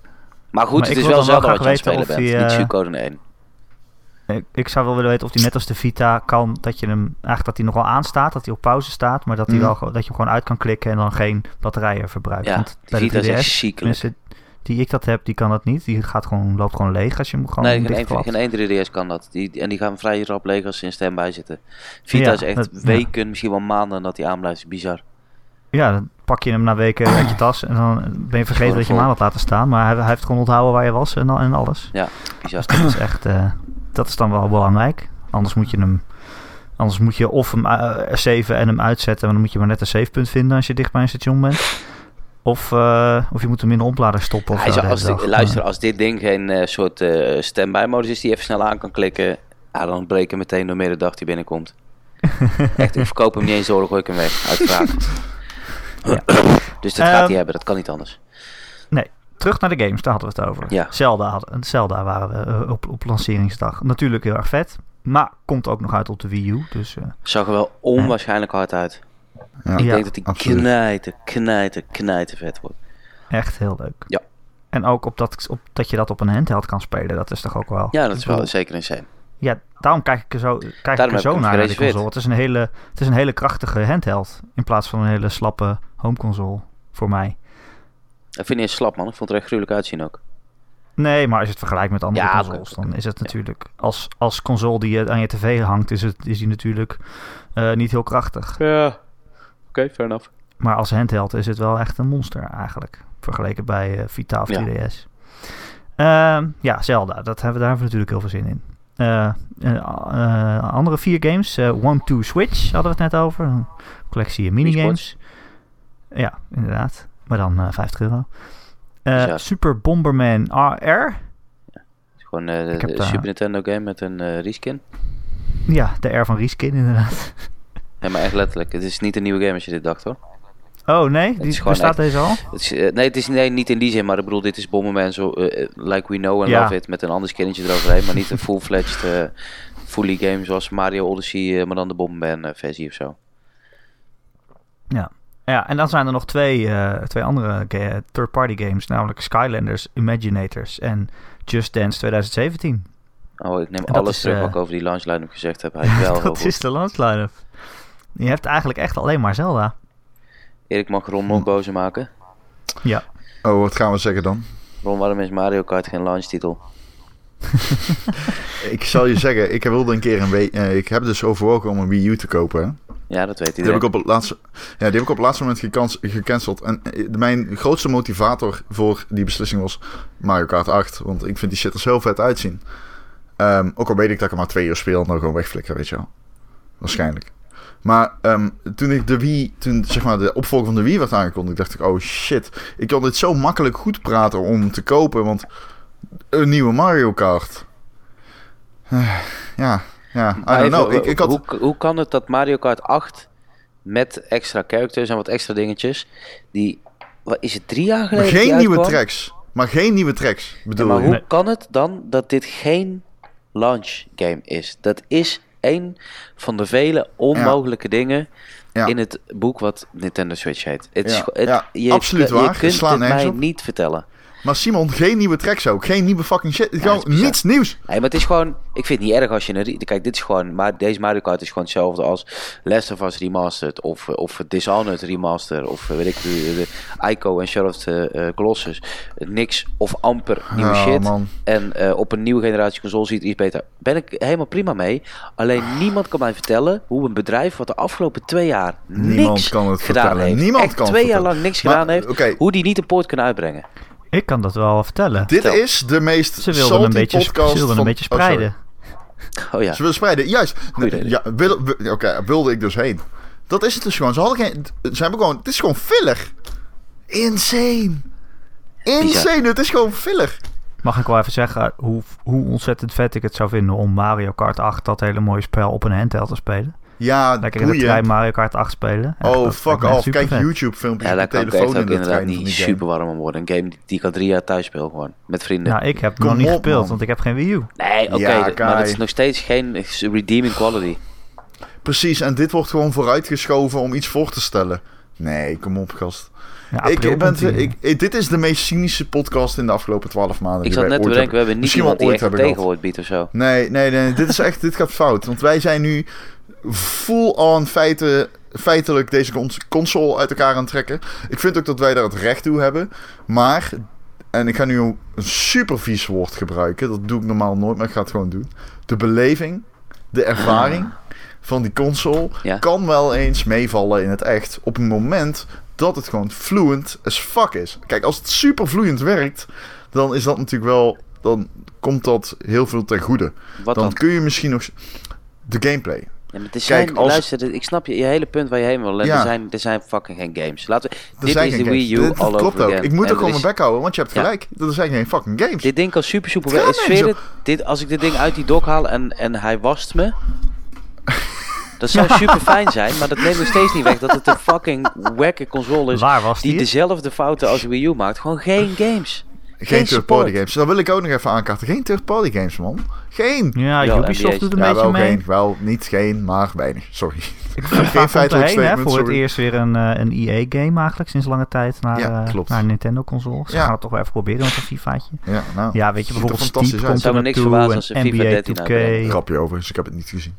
Maar goed, Maar het ik is wil wel zelden wat je aan het graag spelen weten bent. of die, Niet eh, Suikoden 1. Ik, ik zou wel willen weten of die net als de Vita kan dat je hem eigenlijk dat hij nog wel aanstaat, dat hij op pauze staat, maar dat, hij Mhm. wel, gewoon- dat je hem gewoon uit kan klikken en dan geen batterijen verbruikt. Ja, Want de bij Vita de is echt 3DS, ziekelijk. Die ik dat heb, die kan dat niet. Die gaat gewoon, loopt gewoon leeg als je hem gewoon Nee, geen geen één 3DS kan dat. Die, en die gaan vrij rap leeg als ze in standby zitten. Vita Ja, is echt dat- ja. weken, misschien wel maanden dat hij aanblijft. Bizar. Ja, dan pak je hem na weken uit je tas en dan ben je vergeten dat je hem aan had laten staan. Maar hij, hij heeft gewoon onthouden waar je was en, en alles. Bizar. Dus dat is echt, eh, dat is dan wel belangrijk. Anders moet je hem, anders moet je of hem uh, saven en hem uitzetten, maar dan moet je maar net een savepunt vinden als je dicht bij een station bent. Of, eh, of je moet hem in een oplader stoppen. Of zo de als dag. luister, als dit ding geen eh, soort eh standby modus is die even snel aan kan klikken, ja, dan breek meteen door middag die binnenkomt. Echt, ik verkoop hem niet eens door, gooi ik hem weg. Uiteraard. Ja. Dus dat gaat hij hebben, dat kan niet anders. Terug naar de games, daar hadden we het over. Ja. Zelda, hadden, Zelda waren we op, op lanceringsdag. Natuurlijk heel erg vet. Maar komt ook nog uit op de Wii U. Dus Zag er wel onwaarschijnlijk hard uit. Ja, Ik denk dat die absoluut. knijten, knijten, knijten vet wordt. echt heel leuk. Ja. En ook op dat, op, dat je dat op een handheld kan spelen. Dat is toch ook wel... Ja, dat is ik wel zeker insane. Ja, daarom kijk ik er zo, kijk ik er zo ik naar, naar die gereserveerd. console. Het is, een hele, het is een hele krachtige handheld. In plaats van een hele slappe home console. Voor mij. Dat vind je een slap, man. Ik vond het er echt gruwelijk uitzien ook. Nee, maar als je het vergelijkt met andere Ja, consoles, dan is het ja. natuurlijk... Als, als console die je aan je tv hangt, is, het, is die natuurlijk eh, niet heel krachtig. Ja. Oké, fair enough. Maar als handheld is het wel echt een monster eigenlijk. Vergeleken bij eh, Vita of Ja. 3DS. Ehm, ja, Zelda. Dat hebben, daar hebben we natuurlijk heel veel zin in. Eh, eh, andere vier games. One Two Switch hadden we het net over. Een collectie minigames. Ja, inderdaad. Maar dan eh 50 euro. Ja. Super Bomberman RR. Het is gewoon de, Super Nintendo game met een reskin. Ja, de R van Reskin inderdaad. Nee, maar echt letterlijk. Het is niet een nieuwe game als je dit dacht, hoor. Oh nee, die bestaat echt- deze al? Het is, eh, nee, het is nee, niet in die zin, maar ik bedoel, dit is Bomberman zo, eh, eh, like we know and Ja. love it, met een ander skinnetje eroverheen, maar niet een full-fledged, eh fully game zoals Mario Odyssey, maar dan de Bomberman versie of zo. Ja, en dan zijn er nog twee, twee andere third-party games, namelijk Skylanders, Imaginators en Just Dance 2017. Oh, ik neem alles is, terug wat ik over die launch line-up gezegd heb. Hij is wel dat is de launch line-up. Je hebt eigenlijk echt alleen maar Zelda. Erik mag Ron nog bozer maken. Ja. Oh, wat gaan we zeggen dan? Ron, waarom is Mario Kart geen launchtitel? Ik zal je zeggen, ik wilde een keer een eh, ik heb dus overwogen om een Wii U te kopen. Ja, dat weet Die heb, iedereen. ik op het laatste, ja, die heb ik op het laatste moment gekans, gecanceld. En eh, mijn grootste motivator voor die beslissing was Mario Kart 8. Want ik vind die shit er zo vet uitzien. Ehm, ook al weet ik dat ik er maar twee uur speel en dan gewoon wegflikker, weet je wel. Waarschijnlijk. Maar ehm, toen ik de Wii, toen zeg maar de opvolger van de Wii werd aangekondigd, dacht ik, oh shit. Ik kan dit zo makkelijk goed praten om hem te kopen, want een nieuwe Mario Kart. Eh, ja, ja, I Maar don't know. even, Ik, ik had... hoe, hoe kan het dat Mario Kart 8 met extra characters en wat extra dingetjes, die, wat is het, drie jaar Maar geleden? geen nieuwe tracks. Maar geen nieuwe tracks, Ja, bedoel maar je? hoe Nee. kan het dan dat dit geen launch game is? Dat is een van de vele onmogelijke dingen Ja. in het boek wat Nintendo Switch heet. Het is, het, je, absoluut je, waar. Je kunt het mij op. niet vertellen. Maar Simon, geen nieuwe tracks ook. Geen nieuwe fucking shit. Gewoon is bizar. niets nieuws. Nee, maar het is gewoon... Ik vind het niet erg als je een... Kijk, dit is gewoon... Maar deze Mario Kart is gewoon hetzelfde als Last of Us Remastered. Of, of Dishonored Remaster. Of eh, weet ik de, de Ico en Shadow of the eh, Colossus. Niks of amper nieuwe Ja, shit. man. En eh, op een nieuwe generatie console ziet het iets beter. Ben ik helemaal prima mee. Alleen niemand kan mij vertellen hoe een bedrijf wat de afgelopen twee jaar Niemand niks kan het gedaan vertellen. heeft. Niemand echt kan het twee jaar lang niks Maar, gedaan heeft. Hoe die niet een poort kunnen uitbrengen. Ik kan dat wel vertellen. Dit Vertel. is de meest Ze wilden salty een beetje, podcast ze wilden van... een beetje Oh, spreiden. Oh ja. Ze willen spreiden, juist. Ja, wil, wil- Oké, wilde ik dus heen. Dat is het dus gewoon. Ze hadden geen... Ze hebben gewoon... Het is gewoon filler. Insane. Insane, het is gewoon filler. Mag ik wel even zeggen hoe, hoe ontzettend vet ik het zou vinden om Mario Kart 8, dat hele mooie spel, op een handheld te spelen. Ja, Lekker in de trein Mario Kart 8 spelen. Echt, Oh, dat fuck off. Kijk supervet. YouTube filmpjes Ja, daar de kan telefoon ook inderdaad niet super warm om worden. Een game die, die ik al drie jaar thuis speel gewoon. Met vrienden. Ja, ik heb Kom nog niet op, gespeeld, man. want ik heb geen Wii U. nee, oké. Ja, maar het is nog steeds geen redeeming quality. Precies, en dit wordt gewoon vooruitgeschoven om iets voor te stellen. Nee, kom op, gast. Ja, ik, ben te- ik, ik- dit is de meest cynische podcast in de afgelopen twaalf maanden. Ik zat net te bedenken, we hebben niet iemand die wel echt ooit een hebben gehad. tegenwoord biedt of zo. Nee, nee, nee, dit is echt, dit gaat fout. Want wij zijn nu full-on feiten, feitelijk deze cons- console uit elkaar aan het trekken. Ik vind ook dat wij daar het recht toe hebben. Maar, en ik ga nu een super vies woord gebruiken. Dat doe ik normaal nooit, maar ik ga het gewoon doen. De beleving, de ervaring van die console Ja. kan wel eens meevallen in het echt. Op een moment dat het gewoon fluent as fuck is. Kijk, als het super vloeiend werkt, dan is dat natuurlijk wel... Dan komt dat heel veel ten goede. Wat Dan dan? kun je misschien nog... De gameplay. Ja, maar er Kijk, zijn, als- luister, ik snap je, je hele punt waar je heen wil. Ja. Er, zijn, er zijn fucking geen games. Laten we, dit zijn is de games. Wii U Dit- all dat klopt over ook. again. Ik moet En ook gewoon mijn bek houden, want je hebt Ja. gelijk. Er zijn geen fucking games. Dit ding kan super soepel Het werken. Dit, als ik dit ding uit die dock haal en, en hij wast me... Dat zou super fijn zijn, maar dat neemt nog steeds niet weg dat het een fucking wacke console is. Waar was Die die? dezelfde fouten als de Wii U maakt. Gewoon geen games. Geen third-party support. games. Dat wil ik ook nog even aankaarten. Geen third-party games, man. Geen. Ja, Ja, Ubisoft doet een Ja, beetje wel mee. geen. Wel, niet geen, maar weinig. Sorry. Ik ga vaak feitelijk heen, hè, voor het sorry. eerst weer een, eh, een EA-game eigenlijk sinds lange tijd naar, Ja, eh, klopt. naar Nintendo-consoles. Ja. Gaan het toch wel even proberen met een FIFA'tje. Ja, nou. Ja, weet je, er bijvoorbeeld fantastisch Steep komt Zou er naartoe en als ze FIFA NBA 13 uitbrengen. 2K. Grapje over, dus ik heb het niet gezien.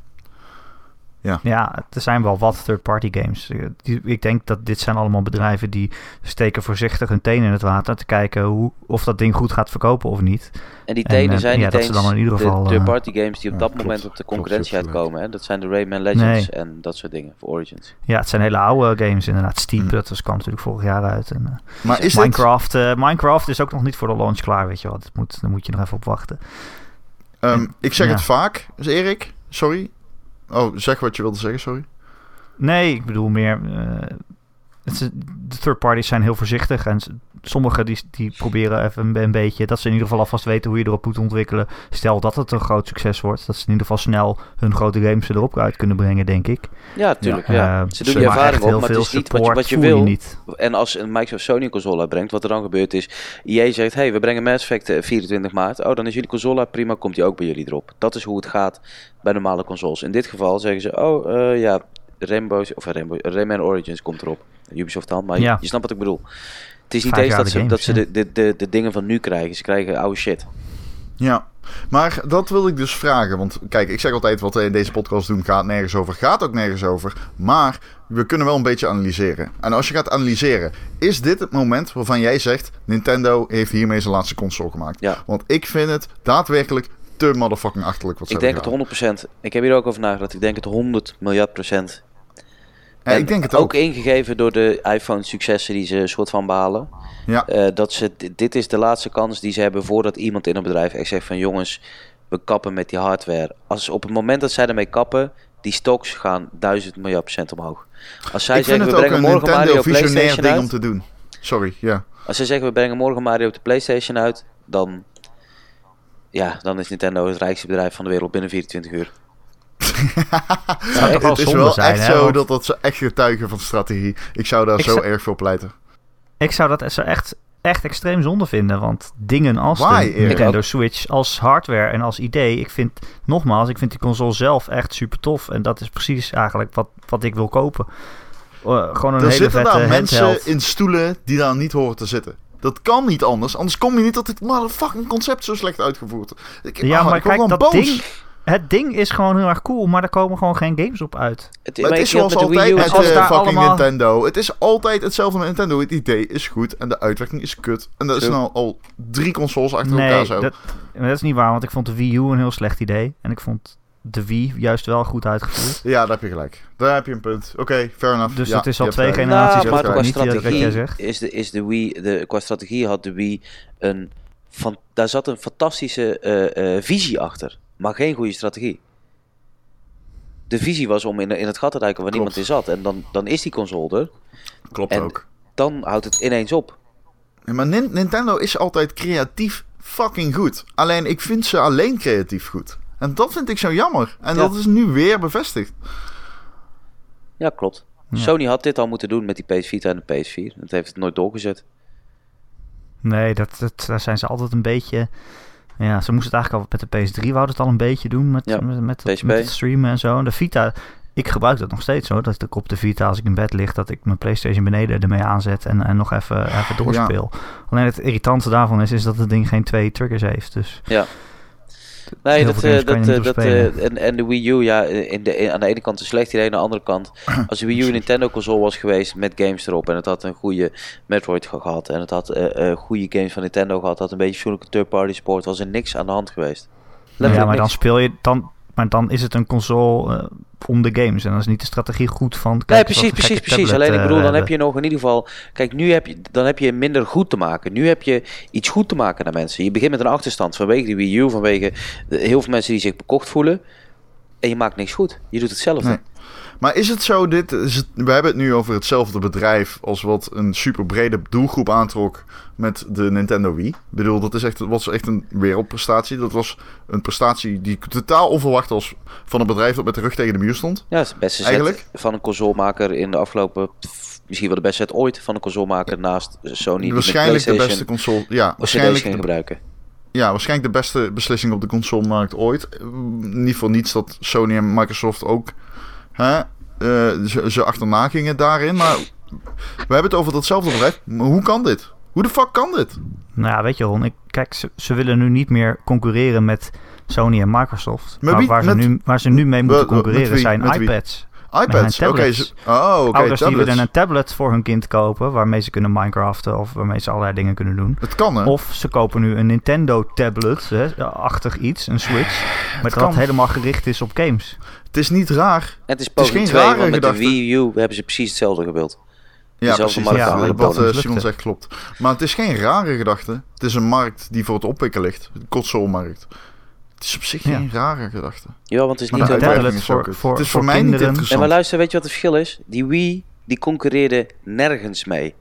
Ja, er zijn wel wat third-party games. Eh, Ik denk dat dit zijn allemaal bedrijven die steken voorzichtig hun tenen in het water te kijken hoe, of dat ding goed gaat verkopen of niet. En die En, tenen eh, zijn ja, niet dat ze eens dan in ieder geval, de eh, third-party games die op ja, dat klopt. moment op de concurrentie uitkomen. Hè? Dat zijn de Rayman Legends Nee. en dat soort dingen voor Origins. Ja, het zijn hele oude games inderdaad. Steep, Hmm. dat was, kwam natuurlijk vorig jaar uit. En, Maar is. Minecraft, Minecraft is ook nog niet voor de launch klaar, weet je wel. Dat moet, daar moet je nog even op wachten. ehm, ik zeg Ja. het vaak. Dus Erik, sorry. Oh, zeg wat je wilde zeggen, sorry. Nee, ik bedoel meer... eh, de third parties zijn heel voorzichtig en sommigen die, die proberen even een, beetje... dat ze in ieder geval alvast weten hoe je erop moet ontwikkelen. Stel dat het een groot succes wordt, dat ze in ieder geval snel hun grote games erop uit kunnen brengen, denk ik. Ja, tuurlijk. Ja, Eh, Ze doen die ervaring op, heel maar het veel is niet wat je, wat wil. niet. En als een Microsoft Sony een console uitbrengt, wat er dan gebeurt is... EA zegt, hey, we brengen Mass Effect eh, 24 maart. Oh, dan is jullie console uit, prima, komt die ook bij jullie erop. Dat is hoe het gaat bij normale consoles. In dit geval zeggen ze, oh, eh, ja, Rainbow, of eh, Rainbow, Rayman Origins komt erop. Ubisoft dan, maar je- Ja. je, snapt wat ik bedoel. Het is niet Vijf eens dat ze, games, dat ze de, de, de, de dingen van nu krijgen. Ze krijgen oude shit. Ja, maar dat wil ik dus vragen. Want kijk, ik zeg altijd wat we in deze podcast doen gaat nergens over. Gaat ook nergens over. Maar we kunnen wel een beetje analyseren. En als je gaat analyseren, is dit het moment waarvan jij zegt... Nintendo heeft hiermee zijn laatste console gemaakt? Ja. Want ik vind het daadwerkelijk te motherfucking achterlijk wat ze Ik denk het 100%. Ik heb hier ook over nagedacht. Ik denk het 100 miljard procent. Ja, ik denk het ook. ingegeven door de iPhone-successen die ze soort van behalen. Ja. Eh, dat ze, dit- is de laatste kans die ze hebben voordat iemand in een bedrijf echt zegt van jongens, we kappen met die hardware. Als op het moment dat zij ermee kappen, die stocks gaan duizend miljard procent omhoog. Als zij ik zeggen we ook brengen morgen Nintendo Mario visionair PlayStation ding om uit. te doen. Sorry, ja. Als zij zeggen we brengen morgen Mario op de PlayStation uit, dan, ja, dan is Nintendo het rijkste bedrijf van de wereld binnen 24 uur. Zou toch wel het is wel zijn, echt hè, zo want- dat dat ze echt getuigen van strategie. Ik zou daar Ik zo zou- erg voor pleiten. Ik zou dat zo echt, echt extreem zonde vinden. Want dingen als Why, de? Nintendo Switch, als hardware en als idee. Ik vind, nogmaals, ik vind die console zelf echt super tof. En dat is precies eigenlijk wat, wat ik wil kopen. Eh, gewoon een Er hele zitten vette daar mensen handheld. in stoelen die daar niet horen te zitten. Dat kan niet anders. Anders kom je niet tot dit motherfucking concept zo slecht uitgevoerd. Ik, Ja, ah, maar kijk, dat boos. ding, het ding is gewoon heel erg cool. Maar er komen gewoon geen games op uit. Het, Maar het is zoals altijd met eh, fucking allemaal- Nintendo. Het is altijd hetzelfde met Nintendo. Het idee is goed en de uitwerking is kut. En dat is nou al drie consoles achter elkaar zo. dat, dat is niet waar. Want ik vond de Wii U een heel slecht idee. En ik vond de Wii juist wel goed uitgevoerd. Ja, daar heb je gelijk. Daar heb je een punt. Oké, fair enough. Dus Ja, het is al twee gelijk. generaties Nou, maar gelijk. qua niet strategie zegt. is de, is de Wii, de, qua strategie had de Wii een, van, daar zat een fantastische eh, eh, visie achter, maar geen goede strategie. De visie was om in, in het gat te duiken waar Klopt. niemand in zat. En dan, dan is die console er. Klopt En- ook. Dan houdt het ineens op. Ja, maar Nin- Nintendo is altijd creatief fucking goed. Alleen ik vind ze alleen creatief goed. En dat vind ik zo jammer. En Ja. dat is nu weer bevestigd. Ja, klopt. Ja. Sony had dit al moeten doen met die PS Vita en de PS4. Dat heeft het nooit doorgezet. Nee, dat, dat, daar zijn ze altijd een beetje... Ja, ze moesten het eigenlijk al met de PS3 wouden het al een beetje doen. Met, Ja, met, met, het- PSP. met het streamen en zo. En de Vita, ik gebruik dat nog steeds hoor. Dat ik op de Vita, als ik in bed lig, dat ik mijn Playstation beneden ermee aanzet en, en nog even, even doorspeel. Alleen het irritante daarvan is, is dat het ding geen twee triggers heeft. Dus Ja. Nee, dat, eh, dat, eh, dat, eh, en, en de Wii U, ja, in de, aan de ene kant een slecht idee, aan de andere kant, als de Wii U een Nintendo console was geweest met games erop en het had een goede Metroid ge- gehad en het had goede games van Nintendo gehad, had een beetje fatsoenlijke third-party support, was er niks aan de hand geweest. ja, maar dan speel je... Dan, maar dan is het een console eh, om de games. En dan is niet de strategie goed van... Nee, kijk, precies, een precies, precies. tablet, Alleen ik eh, bedoel, dan we heb je nog in ieder geval. Kijk, nu heb je, dan heb je minder goed te maken. Nu heb je iets goed te maken naar mensen. Je begint met een achterstand vanwege die Wii U, vanwege de- heel veel mensen die zich bekocht voelen. en je maakt niks goed. Je doet hetzelfde. Nee. Maar is het zo, dit, is het, we hebben het nu over hetzelfde bedrijf als wat een super brede doelgroep aantrok met de Nintendo Wii. Ik bedoel, dat is echt, was echt een wereldprestatie. Dat was een prestatie die totaal onverwacht was van een bedrijf dat met de rug tegen de muur stond. Ja, het is het beste Eigenlijk? van een consolemaker in de afgelopen... Misschien wel de beste set ooit van een consolemaker naast Sony. waarschijnlijk de beste console. Ja, waarschijnlijk de, gebruiken. ja, waarschijnlijk de beste beslissing op de consolemarkt ooit. Niet voor niets dat Sony en Microsoft ook hè, eh, ze, ze achterna gingen daarin. Maar we hebben het over datzelfde bedrijf. Maar hoe kan dit? Hoe de fuck kan dit? Nou ja, weet je Ron, ik, kijk, ze, ze willen nu niet meer concurreren met Sony en Microsoft. Met Maar wie- waar, ze met- nu, waar ze nu mee moeten concurreren zijn iPads. iPads. Oké, oh, oké, Ouders die tablets. willen een tablet voor hun kind kopen, waarmee ze kunnen Minecraften of waarmee ze allerlei dingen kunnen doen. Het kan, hè? Of ze kopen nu een Nintendo tablet, hè, achtig iets, een Switch, maar dat helemaal gericht is op games. Het is niet raar. Het is geen 2, rare want met gedachte. de Wii U hebben ze precies hetzelfde gebeeld. Ja, Dezelfde precies. Ja, wat eh. Simon zegt klopt. Maar het is geen rare gedachte. Het is een markt die voor het oppikken ligt. De console-markt. Het is op zich Ja. geen rare gedachte. Ja, want het is Maar niet makkelijk. uitwerking voor- het is voor voor mij niet kinderen. En interessant. maar luister, weet je wat het verschil is? Die Wii, die concurreerde nergens mee.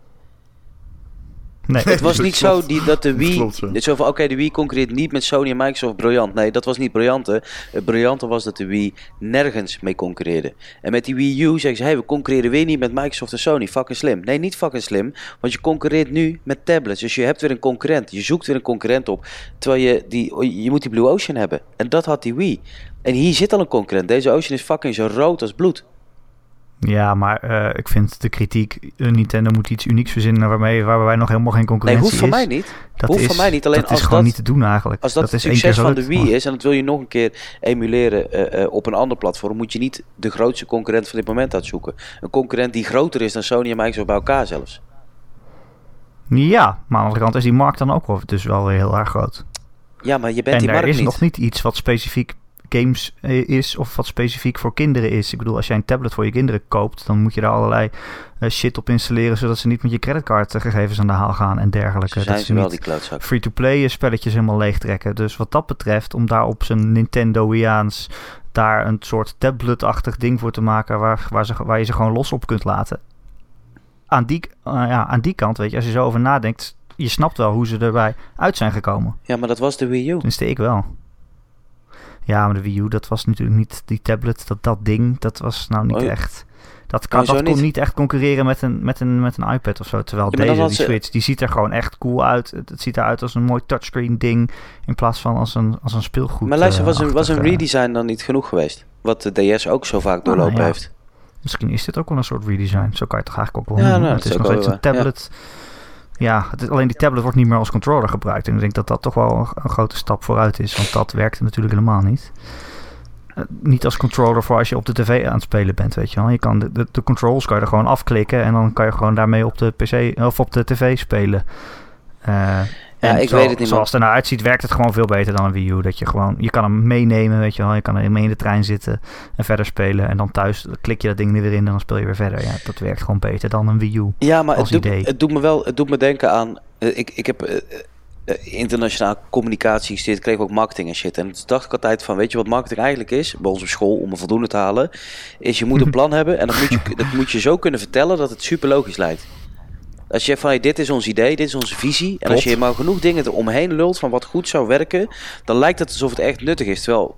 Nee, Het was niet zo die, dat de Wii... klopt, zo van, oké, de Wii concurreert niet met Sony en Microsoft briljant. Nee, dat was niet briljante. Het briljante was dat de Wii nergens mee concurreerde. En met die Wii U zeggen ze, hey, we concurreren weer niet met Microsoft en Sony. Fucking slim. Nee, niet fucking slim. Want je concurreert nu met tablets. Dus je hebt weer een concurrent. Je zoekt weer een concurrent op. Terwijl je, die, je moet die Blue Ocean hebben. En dat had die Wii. En hier zit al een concurrent. Deze Ocean is fucking zo rood als bloed. Ja, maar eh, ik vind de kritiek, eh, Nintendo moet iets unieks verzinnen waarmee, waar wij nog helemaal geen Nee, concurrentie hoeft van is. mij niet. Dat hoeft is, van mij niet. Alleen dat als is gewoon dat- niet te doen eigenlijk. Als dat, is het succes van de Wii maar- is en dat wil je nog een keer emuleren eh, op een ander platform, moet je niet de grootste concurrent van dit moment uitzoeken. Een concurrent die groter is dan Sony en Microsoft bij elkaar zelfs. Ja, maar aan de andere kant is die markt dan ook wel, dus wel weer heel erg groot. Ja, maar je bent en die er markt is niet. nog niet iets wat specifiek games eh, is of wat specifiek voor kinderen is. Ik bedoel, als jij een tablet voor je kinderen koopt, dan moet je daar allerlei eh, shit op installeren, zodat ze niet met je creditcardgegevens aan de haal gaan en dergelijke. Ze dat zijn ze wel niet die klootzak. free-to-play spelletjes helemaal leegtrekken. Dus wat dat betreft, om daar op zijn Nintendo-iaans daar een soort tablet-achtig ding voor te maken waar, waar, ze, waar je ze gewoon los op kunt laten. Aan die, eh, ja, aan die kant, weet je, als je zo over nadenkt, je snapt wel hoe ze erbij uit zijn gekomen. Ja, maar dat was de Wii U. Tenminste, ik wel. Ja, maar de Wii U, dat was natuurlijk niet die tablet, dat, dat ding, dat was nou niet Oh, echt... Dat, kan, dat kon niet? niet echt concurreren met een, met een, met een iPad of zo. Terwijl Ja, deze, die ze- Switch, die ziet er gewoon echt cool uit. Het, het ziet eruit als een mooi touchscreen ding. In plaats van als een, als een speelgoed. maar luister, eh, was een, was een redesign dan niet genoeg geweest? Wat de DS ook zo vaak doorlopen Ah, ja. heeft. Misschien is dit ook wel een soort redesign. Zo kan je het toch eigenlijk ook wel Ja, noemen. nou, het is nog steeds een ja. Ja, het is, alleen die tablet wordt niet meer als controller gebruikt. En ik denk dat dat toch wel een, grote stap vooruit is. Want dat werkte natuurlijk helemaal niet. Eh, niet als controller voor als je op de tv aan het spelen bent, weet je wel. Je kan de, de, de controls kan je er gewoon afklikken. En dan kan je gewoon daarmee op de pc of op de tv spelen. Eh, Ja, en ik zo- weet het niet, Zoals het er nou uitziet, werkt het gewoon veel beter dan een Wii U. Dat je gewoon, je kan hem meenemen, weet je wel. Je kan er mee in de trein zitten en verder spelen. En dan thuis klik je dat ding er weer in en dan speel je weer verder. Ja, dat werkt gewoon beter dan een Wii U. Ja, maar het doet, idee. het doet me wel het doet me denken aan. eh, ik, ik heb eh, eh, internationaal communicatie gestudeerd, kreeg ook marketing en shit. En toen dacht ik altijd van: weet je wat marketing eigenlijk is? Bij ons op school, om een voldoende te halen, is je moet een plan hebben en dat moet je, dat moet je zo kunnen vertellen dat het super logisch lijkt. Als je van hey, dit is ons idee, dit is onze visie. En als je maar genoeg dingen eromheen lult van wat goed zou werken, dan lijkt het alsof het echt nuttig is. Terwijl,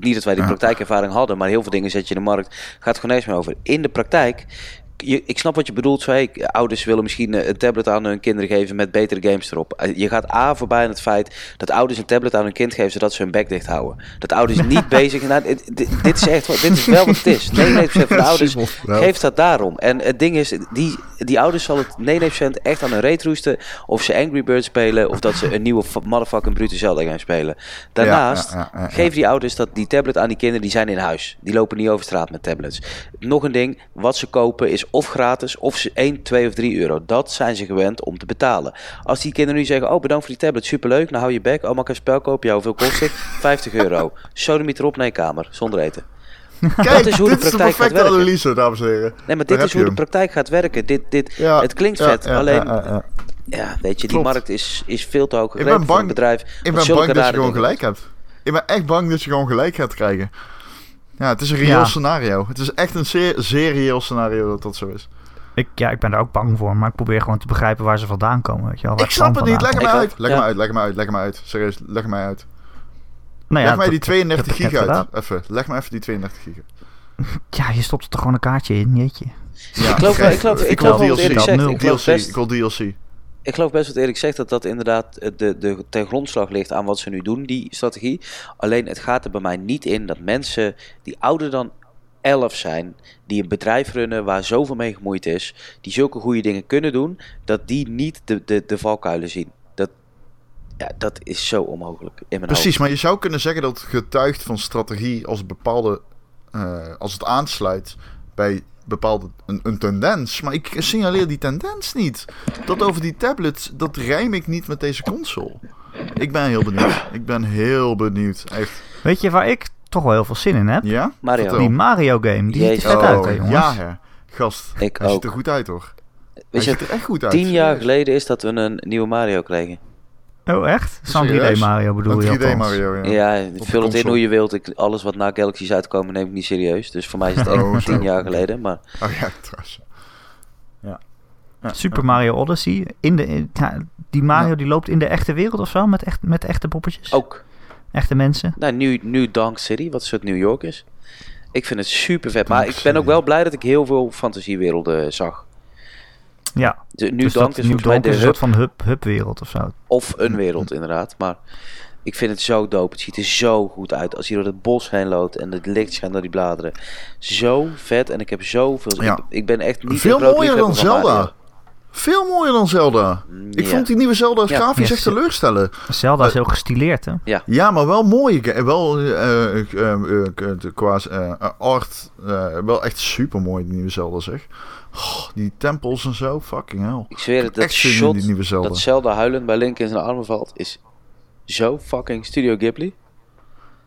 niet dat wij die praktijkervaring hadden, maar heel veel dingen zet je in de markt, gaat er gewoon eens meer over. In de praktijk, je, ik snap wat je bedoelt. Zo, hey, ouders willen misschien eh, een tablet aan hun kinderen geven met betere games erop. Eh, Je gaat A voorbij aan het feit dat ouders een tablet aan hun kind geven zodat ze hun bek dicht houden. Dat ouders niet bezig zijn. dit, dit, dit is echt dit is wel wat het is. 99% van de ouders nou. geeft dat daarom. En het ding is, die, die ouders zal het 99% echt aan hun reet roesten. Of ze Angry Birds spelen of dat ze een nieuwe motherfucking brute Zelda game spelen. Daarnaast Ja, ja, ja, ja, ja. geef die ouders dat die tablet aan die kinderen, die zijn in huis. Die lopen niet over straat met tablets. Nog een ding, wat ze kopen is of gratis of ze 1, 2 of 3 euro. Dat zijn ze gewend om te betalen. Als die kinderen nu zeggen, oh bedankt voor die tablet, superleuk, nou hou je bek. Oh mag ik een spel kopen? Ja, hoeveel kost het? 50 euro. Sodemiet erop naar je kamer, zonder eten. Kijk, is hoe de dit is de praktijk gaat werken. analyse, dames en heren. Nee, maar dit is hoe de praktijk gaat werken. Dit, dit, Ja, het klinkt vet, ja, alleen, ja, ja, ja. weet je, die Klopt. markt is, is veel te hoog ben gegrepen voor een bedrijf. Ik ben bang dat je gewoon gelijk hebt. Ik ben echt bang dat je gewoon gelijk gaat krijgen. Ja, het is een reëel Ja. scenario. Het is echt een zeer, zeer reëel scenario dat dat zo is. Ik, ja, ik ben daar ook bang voor, maar ik probeer gewoon te begrijpen waar ze vandaan komen. Weet je wel, waar Ik snap het niet. Leg me uit. Leg Ja. me uit. Leg me uit. Leg me uit. Serieus, leg mij uit. Nou ja, leg mij die 32 dat- dat- gig uit. Even. Leg me even die 32 gig. Ja, je stopt er toch gewoon een kaartje in, jeetje. Ja, Ik geloof ik geloof- ik geloof. Ik geloof DLC. Ik wil DLC. Ik geloof best wat Erik zegt, dat dat inderdaad de, de, ten grondslag ligt aan wat ze nu doen, die strategie. Alleen het gaat er bij mij niet in dat mensen die ouder dan 11 zijn, die een bedrijf runnen waar zoveel mee gemoeid is, die zulke goede dingen kunnen doen, dat die niet de, de, de valkuilen zien. Dat, ja, dat is zo onmogelijk in mijn Precies, maar je zou kunnen zeggen dat getuigt van strategie als bepaalde. eh, als het aansluit bij bepaalde. Een, een tendens. Maar ik signaleer die tendens niet. Dat over die tablet, dat rijm ik niet met deze console. Ik ben heel benieuwd. Ik ben heel benieuwd. Echt. Weet je waar ik toch wel heel veel zin in heb? Ja? Mario. Vertel. Die Mario game, die ziet er vet Oh, uit hè jongens. ja, hè. Gast. Ik hij ziet er goed uit hoor. Weet hij je, ziet er echt goed uit. tien jaar geleden is dat we een nieuwe Mario kregen. Oh echt? Zo'n Serieus? 3D Mario bedoel je 3D althans. Mario, ja. Ja, de vul het in hoe je wilt. Ik, alles wat na Galaxy's uitkomen neem ik niet serieus. Dus voor mij is het echt Oh, zo. tien jaar geleden. Maar Oh ja, trouwens. Ja. Ja, Super Mario Odyssey. In de, in- die Mario Ja. die loopt in de echte wereld of zo? Met, echt, met echte poppetjes? ook Echte mensen? nou, nu, nu Donk City, wat een soort New York is. Ik vind het super vet. Maar ik ben ook wel blij dat ik heel veel fantasiewerelden zag. Ja. De, dus Donk dat is New volgens mij Donk de is een soort van hub, hubwereld of zo. of een wereld inderdaad. Maar ik vind het zo dope. Het ziet er zo goed uit. Als je door het bos heen loopt en het licht schijnt door die bladeren. Zo vet. En ik heb zoveel... Ja. Ik, ik ben echt niet Veel mooier dan Zelda. Mario. Veel mooier dan Zelda. Ik Ja. vond die nieuwe Zelda Ja. grafisch Ja, echt teleurstellen. Zelda is Eh, heel gestileerd, hè? Ja, maar wel mooi. Wel eh, eh, eh, eh, eh, qua eh, eh, art. eh, wel echt super mooi, die nieuwe Zelda zeg. Oh, die tempels en zo. Fucking hell. Ik zweer het, dat shot die nieuwe Zelda. dat Zelda huilend bij Link in zijn armen valt, is zo fucking Studio Ghibli.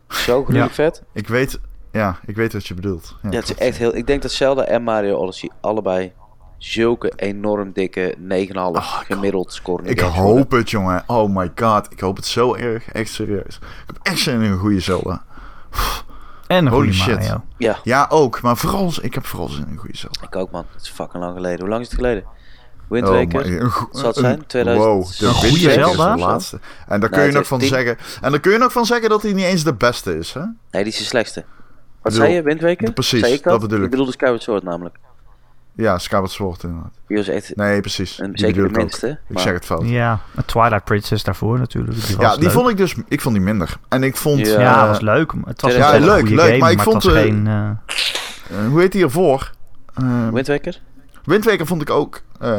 Zo gruwelijk Ja. vet. Ik weet, ja, ik weet wat je bedoelt. Ja, Ja, het is echt heel... Ik denk dat Zelda en Mario Odyssey allebei zulke enorm dikke 9,5 Oh, gemiddeld scoren. Ik hoop het, jongen. Oh my god. Ik hoop het zo erg. Echt serieus. Ik heb echt zin in een goede Zelda. En een Holy goede shit. Mario. Ja, Ja, ook. Maar vooral, ik heb vooral zin in een goede Zelda. ik ook man. Het is fucking lang geleden. Hoe lang is het geleden? Wind Oh Waker? go- Zal het zijn? 2000 Wow, de goede Zelda? de laatste. En daar kun je nog van 2010. zeggen. En dan kun je nog van zeggen dat hij niet eens de beste is, hè? Nee, die is de slechtste. Wat bedoel- zei je, Wind Waker? Precies, dat bedoel ik. Ik bedoel de Skyward Sword namelijk. Ja, Skyward Sword inderdaad. Die was echt Nee, precies. een, Die zeker de ik ook. minste. Ik zeg het fout. Ja, Ja, een Twilight Princess daarvoor natuurlijk. Die, was die leuk. vond ik dus... Ik vond die minder. En ik vond... Ja. Ja, was leuk. maar Het was Ja, leuk, leuk, game, maar ik vond, was eh, geen... eh, eh, hoe heet die ervoor? Uh, Wind Waker? Wind Waker vond ik ook... eh,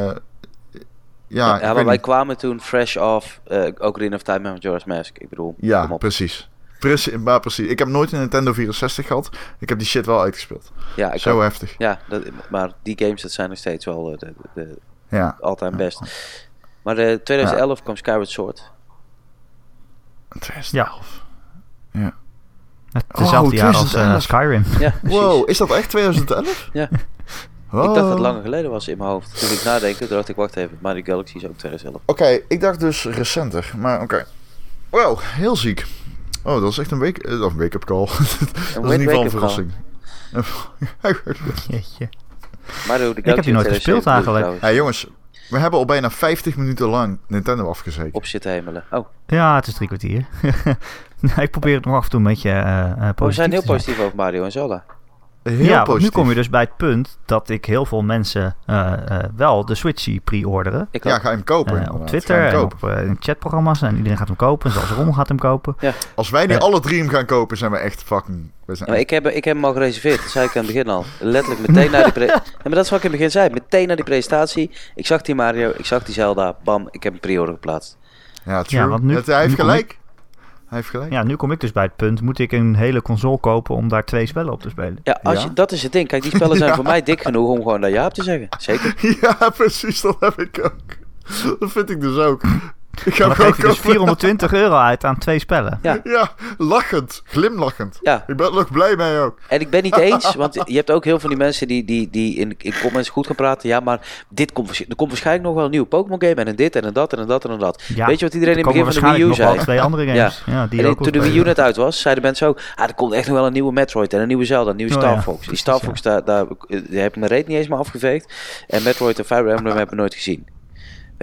ja, Ja, maar wij niet. kwamen toen fresh off uh, Ocarina of Time met Majora's Mask. Ik bedoel, Ja, precies. Precies, maar precies. Ik heb nooit een Nintendo 64 gehad. Ik heb die shit wel uitgespeeld. Ja, ik Zo ook. heftig. ja dat, maar die games dat zijn nog steeds wel eh, de, de, de Ja. all-time best. Maar eh 2011 kwam Skyward Sword. 2011. het Oh, dezelfde jaar als eh, 2011. Skyrim. Ja, precies. Wow, is dat echt 2011? Ja. Wow. Ik dacht dat het langer geleden was in mijn hoofd. Toen ik nadenken, toen dacht ik, wacht even, Mario Galaxy is ook 2011. Oké, ik dacht dus recenter. Maar oké. Wow, heel ziek. Oh, dat is echt een week, eh, of een wake-up call. dat is in ieder geval een verrassing. Jeetje. De Ik heb die nooit gespeeld eigenlijk. hey, jongens, we hebben al bijna 50 minuten lang Nintendo afgezeken. Op zitten hemelen. Oh, Ja, het is drie kwartier. Nou, ik probeer het nog af en toe een beetje eh eh, positief we zijn heel positief over Mario en Zelda. Heel ja, nu kom je dus bij het punt dat ik heel veel mensen eh, eh, wel de Switchie pre-orderen. Ik Ja, ga hem kopen Eh, op Twitter hem en op eh, in chatprogramma's. En iedereen gaat hem kopen. Zelfs Ron gaat hem kopen. Als wij nu Ja. alle drie hem gaan kopen, zijn we echt fucking... We zijn Ja, maar ik, heb, ik heb hem al gereserveerd, dat zei ik aan het begin al. Letterlijk meteen na die pre- ja, maar dat is wat ik in het begin zei. Meteen na die presentatie. Ik zag die Mario, ik zag die Zelda. Bam, ik heb een pre-order geplaatst. Ja, true. Ja, want nu- Het- hij heeft gelijk. Hij heeft gelijk. Ja, nu kom ik dus bij het punt. Moet ik een hele console kopen om daar twee spellen op te spelen? Ja, als Ja. Je, dat is het ding. Kijk, die spellen zijn Ja. voor mij dik genoeg om gewoon daar ja op te zeggen. Zeker. Ja, precies, dat heb ik ook. Dat vind ik dus ook. Ik ga Dan geef je gewoon dus 420 euro uit aan twee spellen. Ja. Ja, lachend. Glimlachend. Ja, Ik ben er nog blij mee ook. en ik ben niet eens, want je hebt ook heel veel van die mensen die, die, die in, in comments goed gaan praten. Ja, maar dit komt, er komt waarschijnlijk nog wel een nieuwe Pokémon game en een dit en een dat en een dat en een dat. Ja, Weet je wat iedereen in het begin van de Wii U waarschijnlijk nog zei? wel twee andere games. Ja, die En ook toen de Wii U net uit was, zeiden mensen ook... Ah, er komt echt nog wel een nieuwe Metroid en een nieuwe Zelda, een nieuwe Oh, Star ja. Fox. Die Star Fox, daar, daar, daar heb ik mijn reet niet eens meer afgeveegd. En Metroid en Fire Emblem hebben we nooit gezien.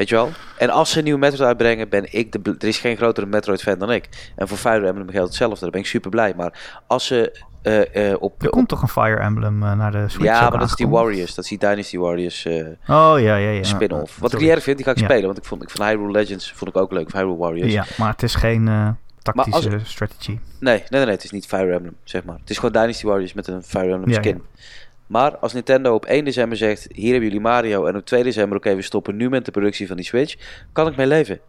Weet je wel? En als ze een nieuwe Metroid uitbrengen, ben ik de... Er is geen grotere Metroid-fan dan ik. En voor Fire Emblem geldt hetzelfde. Daar ben ik super blij. Maar als ze eh, eh, op... Er op- komt toch een Fire Emblem eh, naar de Switch ja, maar dat is die? Warriors. Dat is die Dynasty Warriors Oh, ja, ja, ja. spin-off. Wat ik niet erg vind, die ga ik Ja. spelen. Want ik vond, ik vond Hyrule Legends vond ik ook leuk. Hyrule Warriors. Ja, maar het is geen tactische als- strategy. Nee, nee, nee, nee, het is niet Fire Emblem, zeg maar. Het is gewoon Dynasty Warriors met een Fire Emblem Ja, skin. Maar als Nintendo op 1 december zegt, hier hebben jullie Mario, en op 2 december, oké, we stoppen nu met de productie van die Switch, kan ik mee leven.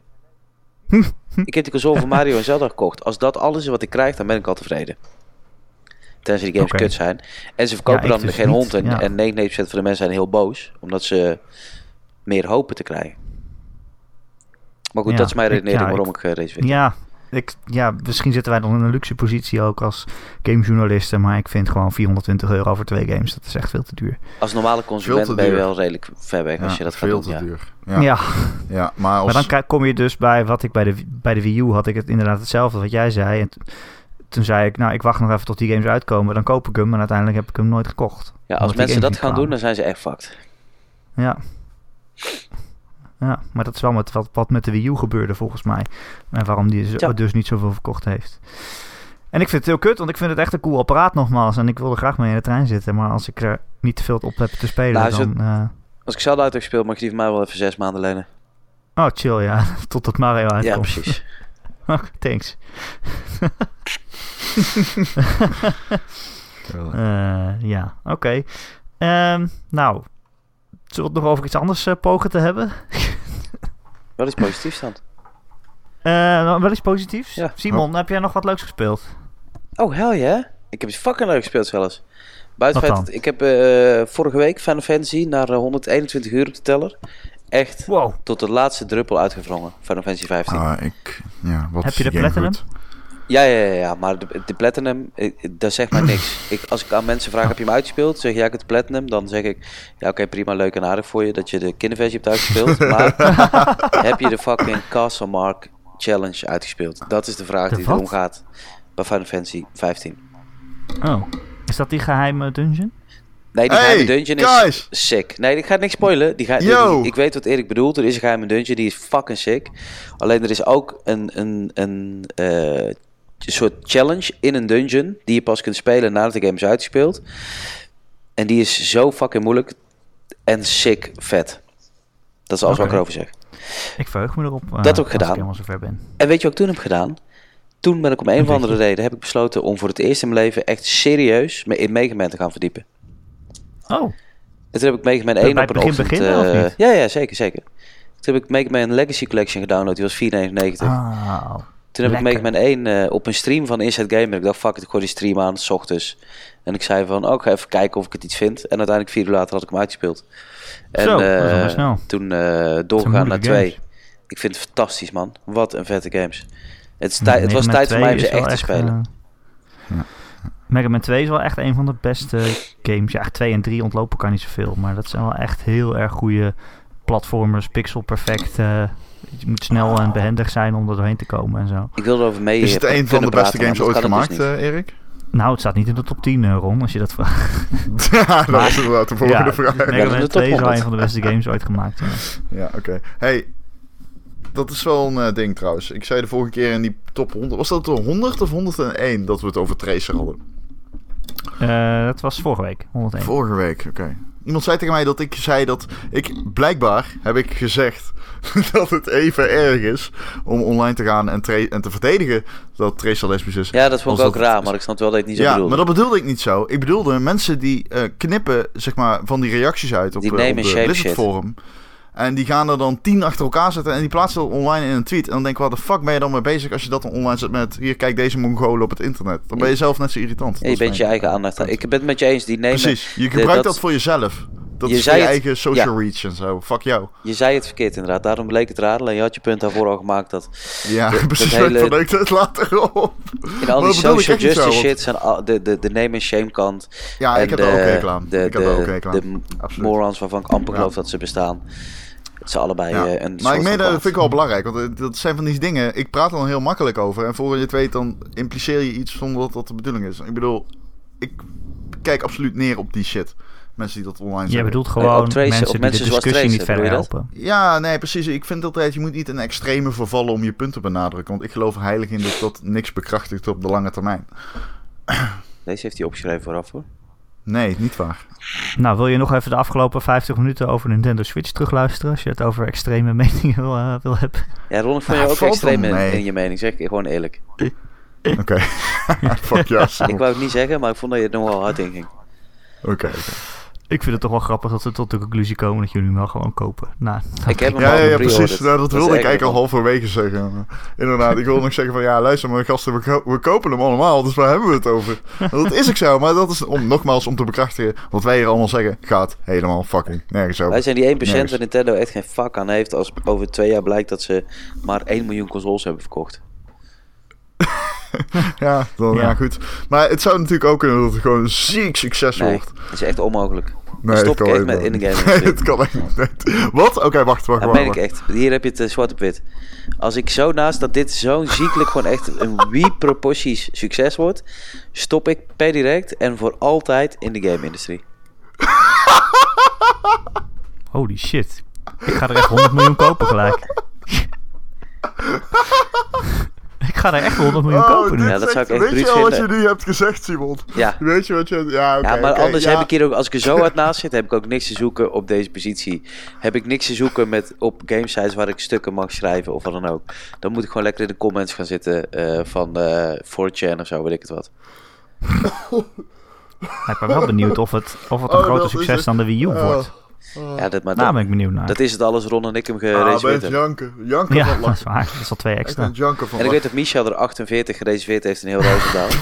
ik heb die console van Mario en Zelda gekocht. Als dat alles is wat ik krijg, dan ben ik al tevreden. Tenzij die games kut zijn. En ze verkopen Ja, dan dus geen niet, hond en, ja. en 99% van de mensen zijn heel boos, omdat ze meer hopen te krijgen. Maar goed, Ja, dat is mijn redenering waarom ik- ik uh, race Ja, ik, ja, misschien zitten wij dan in een luxe positie ook als gamejournalisten. Maar ik vind gewoon 420 euro voor twee games, dat is echt veel te duur. Als normale consument te ben je wel redelijk ver weg als je dat gaat veel doen. te Ja. duur. Ja, Ja, ja. maar als... maar dan kom je dus bij wat ik bij de, bij de Wii U had ik het inderdaad hetzelfde wat jij zei. En toen zei ik, nou, ik wacht nog even tot die games uitkomen, dan koop ik hem. En uiteindelijk heb ik hem nooit gekocht. Ja, als mensen dat gaan doen, dan zijn ze echt fucked. Ja. Ja, maar dat is wel met wat, wat met de Wii U gebeurde volgens mij. En waarom die zo- Ja. dus niet zoveel verkocht heeft. En ik vind het heel kut, want ik vind het echt een cool apparaat nogmaals. En ik wil er graag mee in de trein zitten. Maar als ik er niet te veel op heb te spelen, Nou, dan... eh, Als ik Zelda uit heb gespeeld, mag je die van mij wel even zes maanden lenen. Oh, chill, ja. Totdat Mario Ja, uitkomt. precies. Thanks. Wel, Eh, ja, oké. Ehm, nou, zullen we het nog over iets anders eh, pogen te hebben? Wel iets positiefs dan. Eh, nou, wel iets positiefs? Ja. Simon, heb jij nog wat leuks gespeeld? Oh, hell yeah. Ik heb iets fucking leuk gespeeld zelfs. Buiten feit, dat- ik heb eh, vorige week Final Fantasy naar eh, 121 uur op de teller. Echt Wow. tot de laatste druppel uitgevrongen. Final Fantasy 15. ah, ik... Ja, wat Heb je de Platinum? goed? Ja, ja, ja, ja, maar de, de Platinum, eh, dat zegt mij niks. Ik, als ik aan mensen vraag, heb je hem uitgespeeld? Zeg je, ja, ik heb de Platinum. Dan zeg ik, ja, oké, prima, leuk en aardig voor je dat je de kinderversie hebt uitgespeeld. maar heb je de fucking Castle Mark Challenge uitgespeeld? Dat is de vraag De die wat? erom gaat bij Final Fantasy 15. Oh. Is dat die geheime dungeon? Nee, die Hey, geheime dungeon is sick. Nee, ik ga niks spoilen. Die ga, ik weet wat Erik bedoelt. Er is een geheime dungeon, die is fucking sick. Alleen er is ook een, een, een eh, soort challenge in een dungeon die je pas kunt spelen nadat de game is uitgespeeld. En die is zo fucking moeilijk en sick vet. Dat is alles wat ik erover zeg. Ik verheug me erop. eh, Dat ook gedaan. ik zover ben. En weet je wat ik toen heb gedaan? Toen ben ik om een of andere reden heb ik besloten om voor het eerst in mijn leven echt serieus me in Mega Man te gaan verdiepen. Oh. En toen heb ik Mega Man Bij 1 het op een begin ochtend... beginnen, of eh, niet? ja, ja, zeker, zeker. Toen heb ik Mega Man Legacy Collection gedownload, die was 4,99. Ah. Toen heb ik. Mega Man 1 eh, op een stream van Inside Gamer. Ik dacht, fuck it, ik gooi die stream aan, s ochtends. En ik zei van, oh, ik ga even kijken of ik het iets vind. En uiteindelijk vier uur later had ik hem uitgespeeld. En Zo, dat is wel eh, best snel. toen eh, doorgegaan naar moeilijke 2. games. Ik vind het fantastisch, man. Wat een vette games. Het, Ja, het was tijd voor 2 mij om ze is wel echt te spelen. eh, Mega Man 2 is wel echt een van de beste games. Ja, 2 en 3 ontlopen kan niet zoveel. Maar dat zijn wel echt heel erg goede platformers. Pixel perfect. Je moet snel en behendig zijn om er doorheen te komen en zo. Ik wilde erover mee Is het eh, een van de beste praten, games ooit gemaakt, dus eh, Erik? Nou, het staat niet in de top 10, eh, Ron, als je dat vraagt. ja, dat is inderdaad de volgende vraag. Mega Man top 2 is wel 100. een van de beste games ooit gemaakt. Ja. Ja, oké. Hey, dat is wel een ding trouwens. Ik zei de vorige keer in die top 100... Was dat de 100 of 101 dat we het over Tracer hadden? Eh, dat was vorige week, 101. Vorige week, oké. Iemand zei tegen mij dat ik zei dat... Ik, blijkbaar heb ik gezegd dat het even erg is om online te gaan en, en te verdedigen dat Tracer lesbisch is. Ja, dat vond ik ook dat- raar, maar ik snap wel dat het niet zo ja, bedoelde. maar dat bedoelde ik niet zo. Ik bedoelde mensen die eh, knippen zeg maar, van die reacties uit op, Die eh, op de Blizzard shit. En die gaan er dan tien achter elkaar zetten en die plaatsen dat online in een tweet. En dan denk ik, wat de fuck ben je dan mee bezig als je dat dan online zet met... Hier, kijk deze mongolen op het internet. Dan ben je zelf net zo irritant. Ja, je bent je eigen aandacht. punt. Ik ben het met je eens. Die nemen, Precies. Je de- gebruikt dat- dat voor jezelf. Dat Je is je het- eigen social reach en zo. Fuck jou. Je zei het verkeerd inderdaad. Daarom bleek het raden. En je had je punt daarvoor al gemaakt dat Ja, Dat- precies. dat hele- ik het later op. in al die social zo, justice shit zijn al- de, de, de name and shame kant. Ja, en ik heb daar ook hekel aan. De, ik heb daar ook hekel aan. de Absoluut. morons waarvan ik amper geloof dat ze bestaan. Zijn allebei Ja. eh, een Maar ik meen, dat vind ik wel belangrijk. Want dat zijn van die dingen. Ik praat er dan heel makkelijk over. En voor je het weet, dan impliceer je iets zonder dat dat de bedoeling is. Ik bedoel, ik kijk absoluut neer op die shit. Mensen die dat online Jij zeggen. bedoelt gewoon mensen op die mensen de zoals discussie niet verder je helpen. Ja, nee, precies. Ik vind altijd, je moet niet in extreme vervallen om je punten te benadrukken. Want ik geloof heilig in dat dat niks bekrachtigt op de lange termijn. Deze heeft hij opgeschreven vooraf hoor. Nee, niet waar. Nou, wil je nog even de afgelopen 50 minuten over Nintendo Switch terugluisteren? Als je het over extreme meningen wil, eh, wil hebben. Ja, Ron, ik vond Ja, je ook extreem wel in, je mening. Zeg ik gewoon eerlijk. Oké. Fuck ja. Ik wou het niet zeggen, maar ik vond dat je er nogal hard in ging. Oké. oké. Ik vind het toch wel grappig dat ze tot de conclusie komen dat jullie hem wel gewoon kopen. Nou, Ik heb hem Ja, al ja, ja gepreorderd. precies. Nou, dat wilde ik eigenlijk al halverwege zeggen. Inderdaad, ik wilde nog zeggen van ja, luister maar gasten, we, ko- we kopen hem allemaal, dus waar hebben we het over? Dat is ook zo, maar dat is om, nogmaals om te bekrachtigen wat wij hier allemaal zeggen, gaat helemaal fucking nergens over. Wij zijn die 1% Nergens. waar Nintendo echt geen fuck aan heeft als over twee jaar blijkt dat ze maar 1 miljoen consoles hebben verkocht. Ja, dan, ja. Ja. goed. Maar het zou natuurlijk ook kunnen dat het gewoon een ziek succes Nee, wordt. dat is echt onmogelijk. Nee, stop het ik kan echt met helemaal in-game niet. Nee, industrie. het kan echt niet. Wat? Oké, wacht, wacht, Dat wacht. meen ik wacht. echt. Hier heb je het eh, zwart op wit. Als ik zo naast dat dit zo'n ziekelijk gewoon echt een wie-proporties succes wordt, stop ik per direct en voor altijd in de game-industrie. holy shit. Ik ga er echt 100 miljoen kopen gelijk. ik ga er echt 100 miljoen Oh, kopen nu. Ja, dat zou ik echt Weet je wat je nu hebt gezegd, Simon? Ja. Weet je wat je... Ja, oké. ja, maar anders ja. heb ik hier ook, als ik er zo hard naast zit, heb ik ook niks te zoeken op deze positie. Heb ik niks te zoeken met, op gamesites waar ik stukken mag schrijven of wat dan ook. Dan moet ik gewoon lekker in de comments gaan zitten eh, van eh 4chan of zo, weet ik het wat. Ik ben wel benieuwd of het, of het een Oh, groter is succes dan de Wii U Oh. Wordt. Ja, dat, maar Daar dat, ben ik benieuwd naar. dat is het alles Ron en ik hem Ah, gereserveerd hebben. janken. Janken ja, dat is waar. Dat is al twee Ik extra. van En ik weet dat Michel er 48 gereserveerd heeft in heel Roosendaal.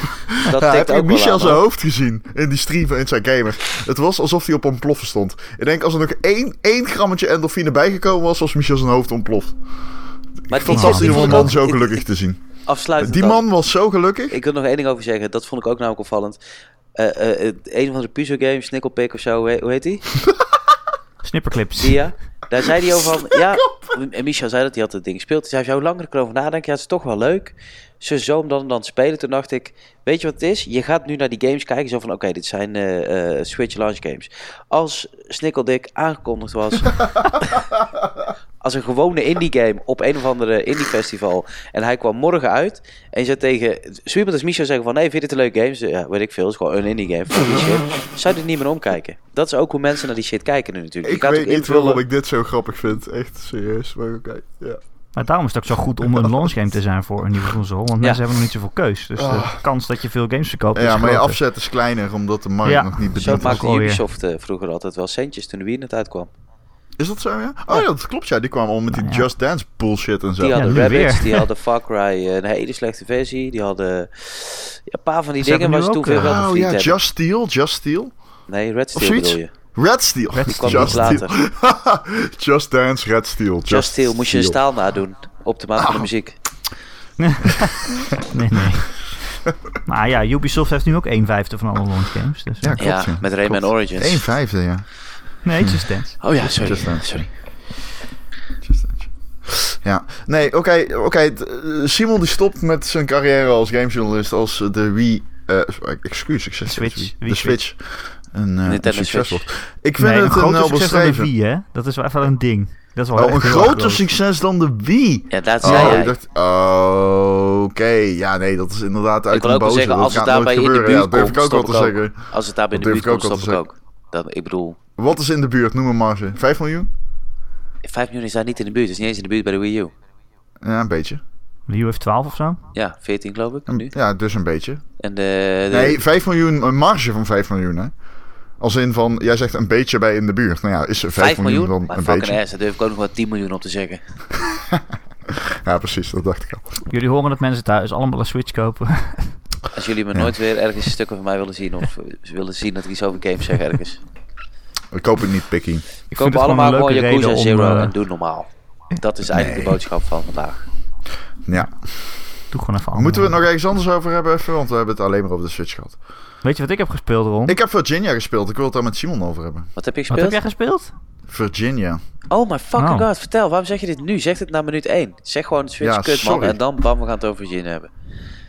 Dat Ja, tikt heb ook Michel aan, zijn hoor. hoofd gezien in die stream van Inside Gamer? Het was alsof hij op ontploffen stond. Ik denk als er nog één, één grammetje endorfine bijgekomen was, was Michel zijn hoofd ontploft. Maar Fantastisch om vond een ik man ook- zo ik- gelukkig te zien. Afsluitend Die dan. man was zo gelukkig. Ik wil nog één ding over zeggen. Dat vond ik ook namelijk opvallend. Eh, eh, eh, een van de puzzelgames, Snicklepick of zo, hoe heet- hoe heet die? Snipperclips. Ja. Daar zei hij over van, ja, en Michel zei dat hij had het ding gespeeld. Hij zei, zou langer erover nadenken, ja, het is toch wel leuk. Ze zo om dan dan spelen. Toen dacht ik, weet je wat het is? Je gaat nu naar die games kijken, zo van, oké, dit zijn eh, eh, Switch launch games. Als Snicklepick aangekondigd was, als een gewone indie game op een of andere indie festival en hij kwam morgen uit en je zei tegen, Sweepert als Michel zeggen van, nee, vind je dit een leuke game? Ze- Ja, weet ik veel, het is gewoon een indie game. Fuck die shit. Zou je er niet meer omkijken? Dat is ook hoe mensen naar die shit kijken nu natuurlijk. Ik weet niet waarom ik dit zo grappig vind. Echt serieus. Maar oké. Ja. Maar daarom is het ook zo goed om een launchgame te zijn voor een nieuwe console. Want mensen hebben nog niet zoveel keus. Dus Ah. de kans dat je veel games verkoopt is ja, maar je afzet is kleiner omdat de markt Ja. nog niet Zo bediend is. maakte alweer. Ubisoft eh, vroeger altijd wel centjes toen de Wii net uitkwam. Is dat zo, ja? Oh ja, dat klopt, ja. Die kwamen al met die Ja. Just Dance bullshit en zo. Die Ja, hadden Rabbids, weer. die hadden Far Cry, eh, een hele slechte versie. Die hadden ja, een paar van die Ze dingen waar ze toen ook, veel eh, Oh ja, hebben. Just Steel, Just Steel. Nee, Red Steel zoiets? bedoel je. Red Steel. Red Die kwam Just later. Steel. Just Dance, Red Steel. Just, Just Steel moest je een Steel. staal nadoen op de maat van de muziek. Nee, nee. maar ja, Ubisoft heeft nu ook 1 vijfde van alle launch games. Dus, Ja, ja. klopt. Ja, ja. met Rayman Klopt. Origins. 1 vijfde, ja. Nee, Just Dance. Oh ja, sorry. Just Dance. sorry. Just Dance. Ja, nee, oké, oké. eh, Simon die stopt met zijn carrière als gamejournalist als de Wii, eh excuus, ik zeg Switch, Wii de Switch, een, eh, een succes wordt. Ik vind Nee, een het een wel succes dan de beschreven. Wii, hè? Dat is wel even een ding. Dat is wel Oh, echt een groter groot. succes dan de Wii. Ja, dat Oh, zei jij. dacht, oh, oké, ja, nee, dat is inderdaad uit Ik wil een ook boze. zeggen, als het daarbij in de buurt ja, dat durf komt, ik ook wel stop te ik ook. zeggen. Als het daar in de Dat buurt durf ik komt, ook stop wel ik te ook. Dat, ik bedoel, Wat is in de buurt? Noem een marge. 5 miljoen? 5 miljoen is daar niet in de buurt. Het is niet eens in de buurt bij de Wii U. Ja, een beetje. Wii U heeft 12 of zo. Ja, 14 geloof ik nu. ja, dus een beetje. En de, de- Nee, 5 miljoen, een marge van 5 miljoen, hè? Als in van, jij zegt een beetje bij in de buurt. Nou ja, is 5, 5 miljoen, miljoen? dan Maar een fucking beetje? ass, daar durf ik ook nog wel 10 miljoen op te zeggen. Ja, precies, dat dacht ik al. Jullie horen dat mensen thuis allemaal een Switch kopen. Als jullie me Ja. nooit weer ergens stukken van mij willen zien of willen zien dat ik iets over games zeg ergens. Ik koop het niet, Picky. Ik Koop vind het allemaal gewoon gewoon een leuke Yakuza reden om... Zero eh, en doe normaal. Dat is eigenlijk Nee. de boodschap van vandaag. Ja. doe gewoon even Moeten we het nog ergens anders over hebben? Even, want we hebben het alleen maar over de Switch gehad. Weet je wat ik heb gespeeld, Ron? Ik heb Virginia gespeeld. Ik wil het daar met Simon over hebben. Wat heb je Wat heb gespeeld? jij gespeeld? Virginia. Oh my fucking Oh. god, vertel. Waarom zeg je dit nu? Zeg het na minuut 1. Zeg gewoon Switch Ja, kut man. En dan bam, we gaan het over Jin hebben.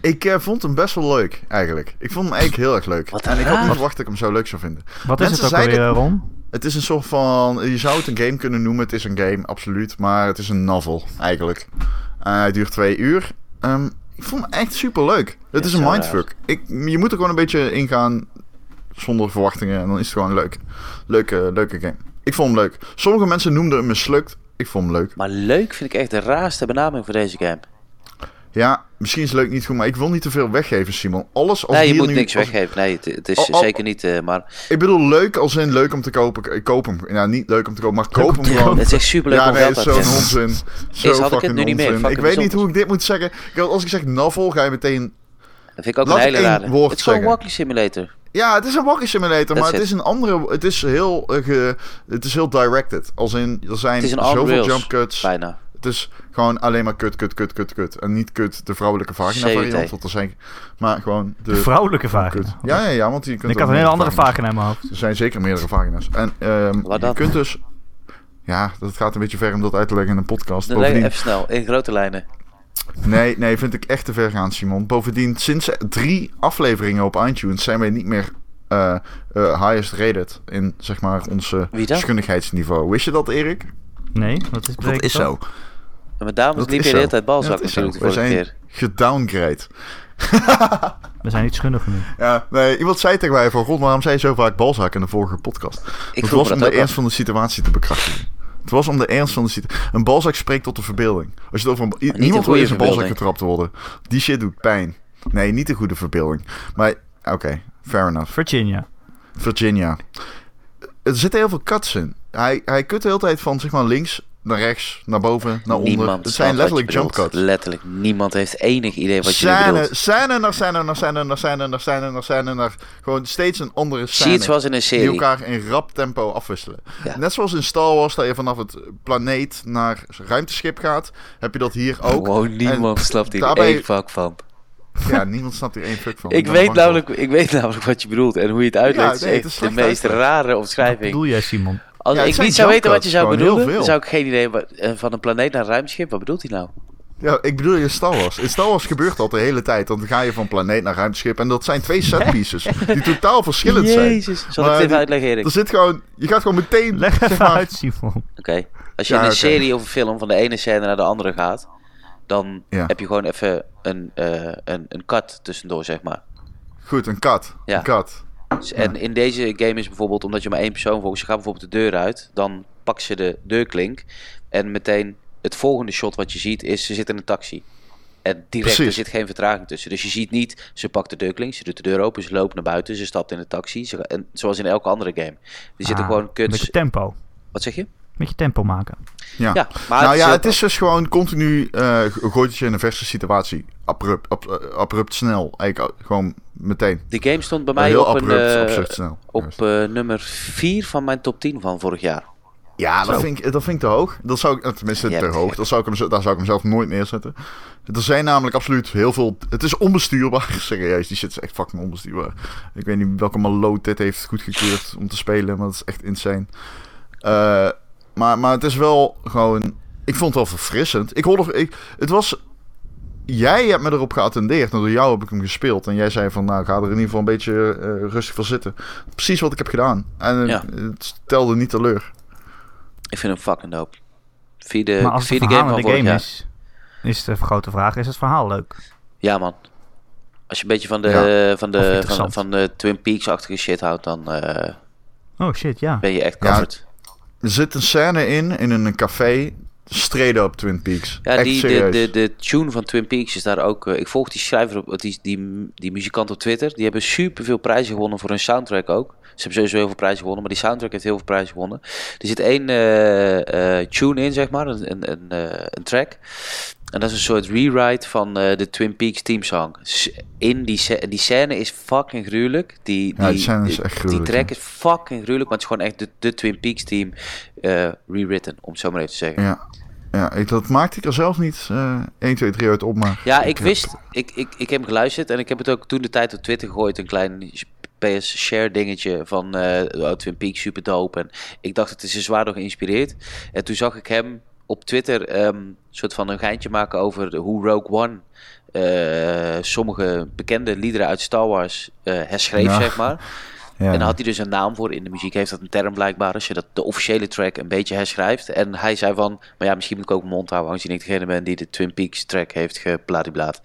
Ik eh, vond hem best wel leuk, eigenlijk. Ik vond hem eigenlijk heel erg leuk. Wat en ik had niet verwacht dat ik hem zo leuk zou vinden. Wat is Mensen het ook zeiden- alweer, Ron? Het is een soort van... Je zou het een game kunnen noemen. Het is een game, absoluut. Maar het is een novel, eigenlijk. Eh, hij duurt twee uur. Ehm, ik vond hem echt super leuk. Het Ja, is een mindfuck. Ik, je moet er gewoon een beetje ingaan zonder verwachtingen. En dan is het gewoon leuk. Leuke, leuke game. Ik vond hem leuk. Sommige mensen noemden hem mislukt. Ik vond hem leuk. Maar leuk vind ik echt de raarste benaming voor deze game. Ja, misschien is leuk niet goed, maar ik wil niet te veel weggeven, Simon. Alles als nee, je moet nu, niks als- weggeven. Nee, het, het is zeker niet, eh, maar Ik bedoel, leuk als in leuk om te kopen. Ik koop hem. Ja, niet leuk om te kopen, maar koop om hem gewoon. het is echt super leuk Ja, om nee, geld het zo'n onzin. Zo Is, had ik het nu niet meer. Ik weet niet hoe ik dit moet zeggen. Als ik zeg novel, ga je meteen... Dat vind ik ook Laat een hele rare. woord Het is gewoon een walking simulator. Ja, het is een walking simulator, That's maar het is een andere... Het is heel, eh, ge- het is heel directed. Als in, er zijn Het zoveel jump cuts. Bijna. Het is gewoon alleen maar kut, kut, kut, kut, kut. En niet kut de vrouwelijke vagina CUT. variant, want er zijn... Maar gewoon de... De vrouwelijke kut. vagina. Ja, ja, ja, want je kunt Ik had een hele meerdere andere vagina's- vagina in mijn hoofd. Er zijn zeker meerdere vagina's. En ehm, je kunt dus... Ja, dat gaat een beetje ver om dat uit te leggen in een podcast. Dan Bovendien, even snel, in grote lijnen. nee, nee, vind ik echt te ver gaan, Simon. Bovendien, sinds drie afleveringen op iTunes zijn wij niet meer eh, eh, highest rated in, zeg maar, ons schunnigheidsniveau. Wist je dat, Erik? Nee, wat is Dat is zo. En met dames Dat liep is je de hele tijd balzak natuurlijk vorige zijn keer. gedowngrade. We zijn niet schunnig genoeg. Ja, nee, iemand zei tegen mij van, god, waarom zei je zo vaak balzak in de vorige podcast? Ik het was om de ernst van de situatie te bekrachtigen. Het was om de ernst van de situatie. Een balzak spreekt tot de verbeelding. Als je het over een, niemand wil eens een balzak getrapt worden. Die shit doet pijn. Nee, niet de goede verbeelding. Maar oké, fair enough. Virginia. Virginia. Er zitten heel veel cuts in. Hij, hij kut de hele tijd van zeg maar links naar rechts, naar boven, naar onder. Niemand Het zijn wat letterlijk je jump bedoelt. cuts. Letterlijk, niemand heeft enig idee wat je bedoelt. scène naar scène naar scène naar scène naar scène naar scène naar gewoon steeds een andere scène. Zie zoals in een die serie. elkaar in rap tempo afwisselen. Ja. Net zoals in Star Wars, dat je vanaf het planeet naar ruimteschip gaat, heb je dat hier ook. Gewoon niemand En snapt hier daarbij- één vak van. Ja, niemand snapt hier één fuck van. Ik weet, namelijk, ik weet namelijk wat je bedoelt en hoe je het uitlegt. Ja, nee, het is is echt de meest rare Wat omschrijving. bedoel jij, Simon? Als Ja, ik niet zou weten wat je zou bedoelen, zou ik geen idee wat, eh, van een planeet naar een ruimteschip. Wat bedoelt hij nou? Ja, ik bedoel in Star Wars. In Star Wars gebeurt dat de hele tijd. Dan ga je van planeet naar ruimteschip. En dat zijn twee set pieces die totaal verschillend zijn. Jezus, zal ik Maar het even die- uitleggen, Erik? Er zit gewoon, je gaat gewoon meteen. Leg zeg even maar, uit, Simon. Oké. Als je Ja, in een serie of een film van de ene scène naar de andere gaat, dan Ja. heb je gewoon even een, eh, een, een cut tussendoor, zeg maar. Goed, een kat. Ja. Een kat. Dus- En in deze game is bijvoorbeeld, omdat je maar één persoon volgt, je gaat bijvoorbeeld de deur uit, dan pak ze de deurklink en meteen het volgende shot wat je ziet is, ze zit in een taxi. En direct, er zit geen vertraging tussen. Dus je ziet niet, ze pakt de deurklink, ze doet de deur open, ze loopt naar buiten, ze stapt in de taxi. Ze, en, zoals in elke andere game. Er zitten Ah, gewoon Een cuts. beetje tempo. Wat zeg je? Een beetje tempo maken. Ja. Ja, maar nou het ja, het is dus gewoon continu eh gooit je in een verse situatie. Abrupt, ab- eh, abrupt snel. Eigenlijk gewoon meteen. De game stond bij mij Heel op, een, abrupt, eh, absurd snel. op eh, nummer 4 van mijn top 10 van vorig jaar. Ja, dat Zo. vind, ik, dat vind ik te hoog. Dat zou ik, eh, tenminste, te hoog. gek. Dat zou ik hem, daar zou ik hem zelf nooit neerzetten. Er zijn namelijk absoluut heel veel... Het is onbestuurbaar. Serieus, die shit is echt fucking onbestuurbaar. Ik weet niet welke maloot dit heeft goedgekeurd om te spelen, maar dat is echt insane. Eh, maar, maar het is wel gewoon... Ik vond het wel verfrissend. Ik hoorde... Ik, het was... Jij hebt me erop geattendeerd. En door jou heb ik hem gespeeld. En jij zei van, nou, ga er in ieder geval een beetje eh, rustig van zitten. Precies wat ik heb gedaan. En eh, Ja. het stelde niet teleur. Ik vind hem fucking dope. Vierde, maar als het vierde verhaal game van de game is, is de grote vraag, is het verhaal leuk? Ja man. Als je een beetje van de, Ja, van, de, van, van de Twin Peaks-achtige shit houdt, dan eh, Oh shit, ja. ben je echt Ja, covered. Er zit een scène in, in een café, straight up Twin Peaks. Ja, Echt die, de, de, de tune van Twin Peaks is daar ook... eh, ik volg die schrijver, op, die, die, die muzikant op Twitter. Die hebben superveel prijzen gewonnen voor hun soundtrack ook. hebben sowieso heel veel prijzen gewonnen, maar die soundtrack heeft heel veel prijzen gewonnen. Er zit één eh, eh, tune in, zeg maar, een, een, een, een track. En dat is een soort rewrite van de Twin Peaks teamsong. In die, die scène is fucking gruwelijk. Die, Ja, die die, scène is track is fucking gruwelijk, maar het is gewoon echt de, de Twin Peaks team rewritten, om het zo maar even te zeggen. Ja, ja ik, dat maakte ik er zelf niet eh 1, 2, 3 uit op, maar... Ja, ik wist, ik, ik, ik heb hem geluisterd en ik heb het ook toen de tijd op Twitter gegooid, een klein PS share dingetje van oh, Twin Peaks super dope. En ik dacht het is er zwaar door geïnspireerd. En toen zag ik hem op Twitter ehm, een soort van een geintje maken over hoe Rogue One eh, sommige bekende liederen uit Star Wars eh, herschreef, Ja. zeg maar. En daar had hij dus een naam voor. In de muziek heeft dat een term blijkbaar. Als je dat, de officiële track een beetje herschrijft. En hij zei van, maar ja, misschien moet ik ook mijn mond houden. Aangezien ik degene ben die de Twin Peaks track heeft gebladiblaad.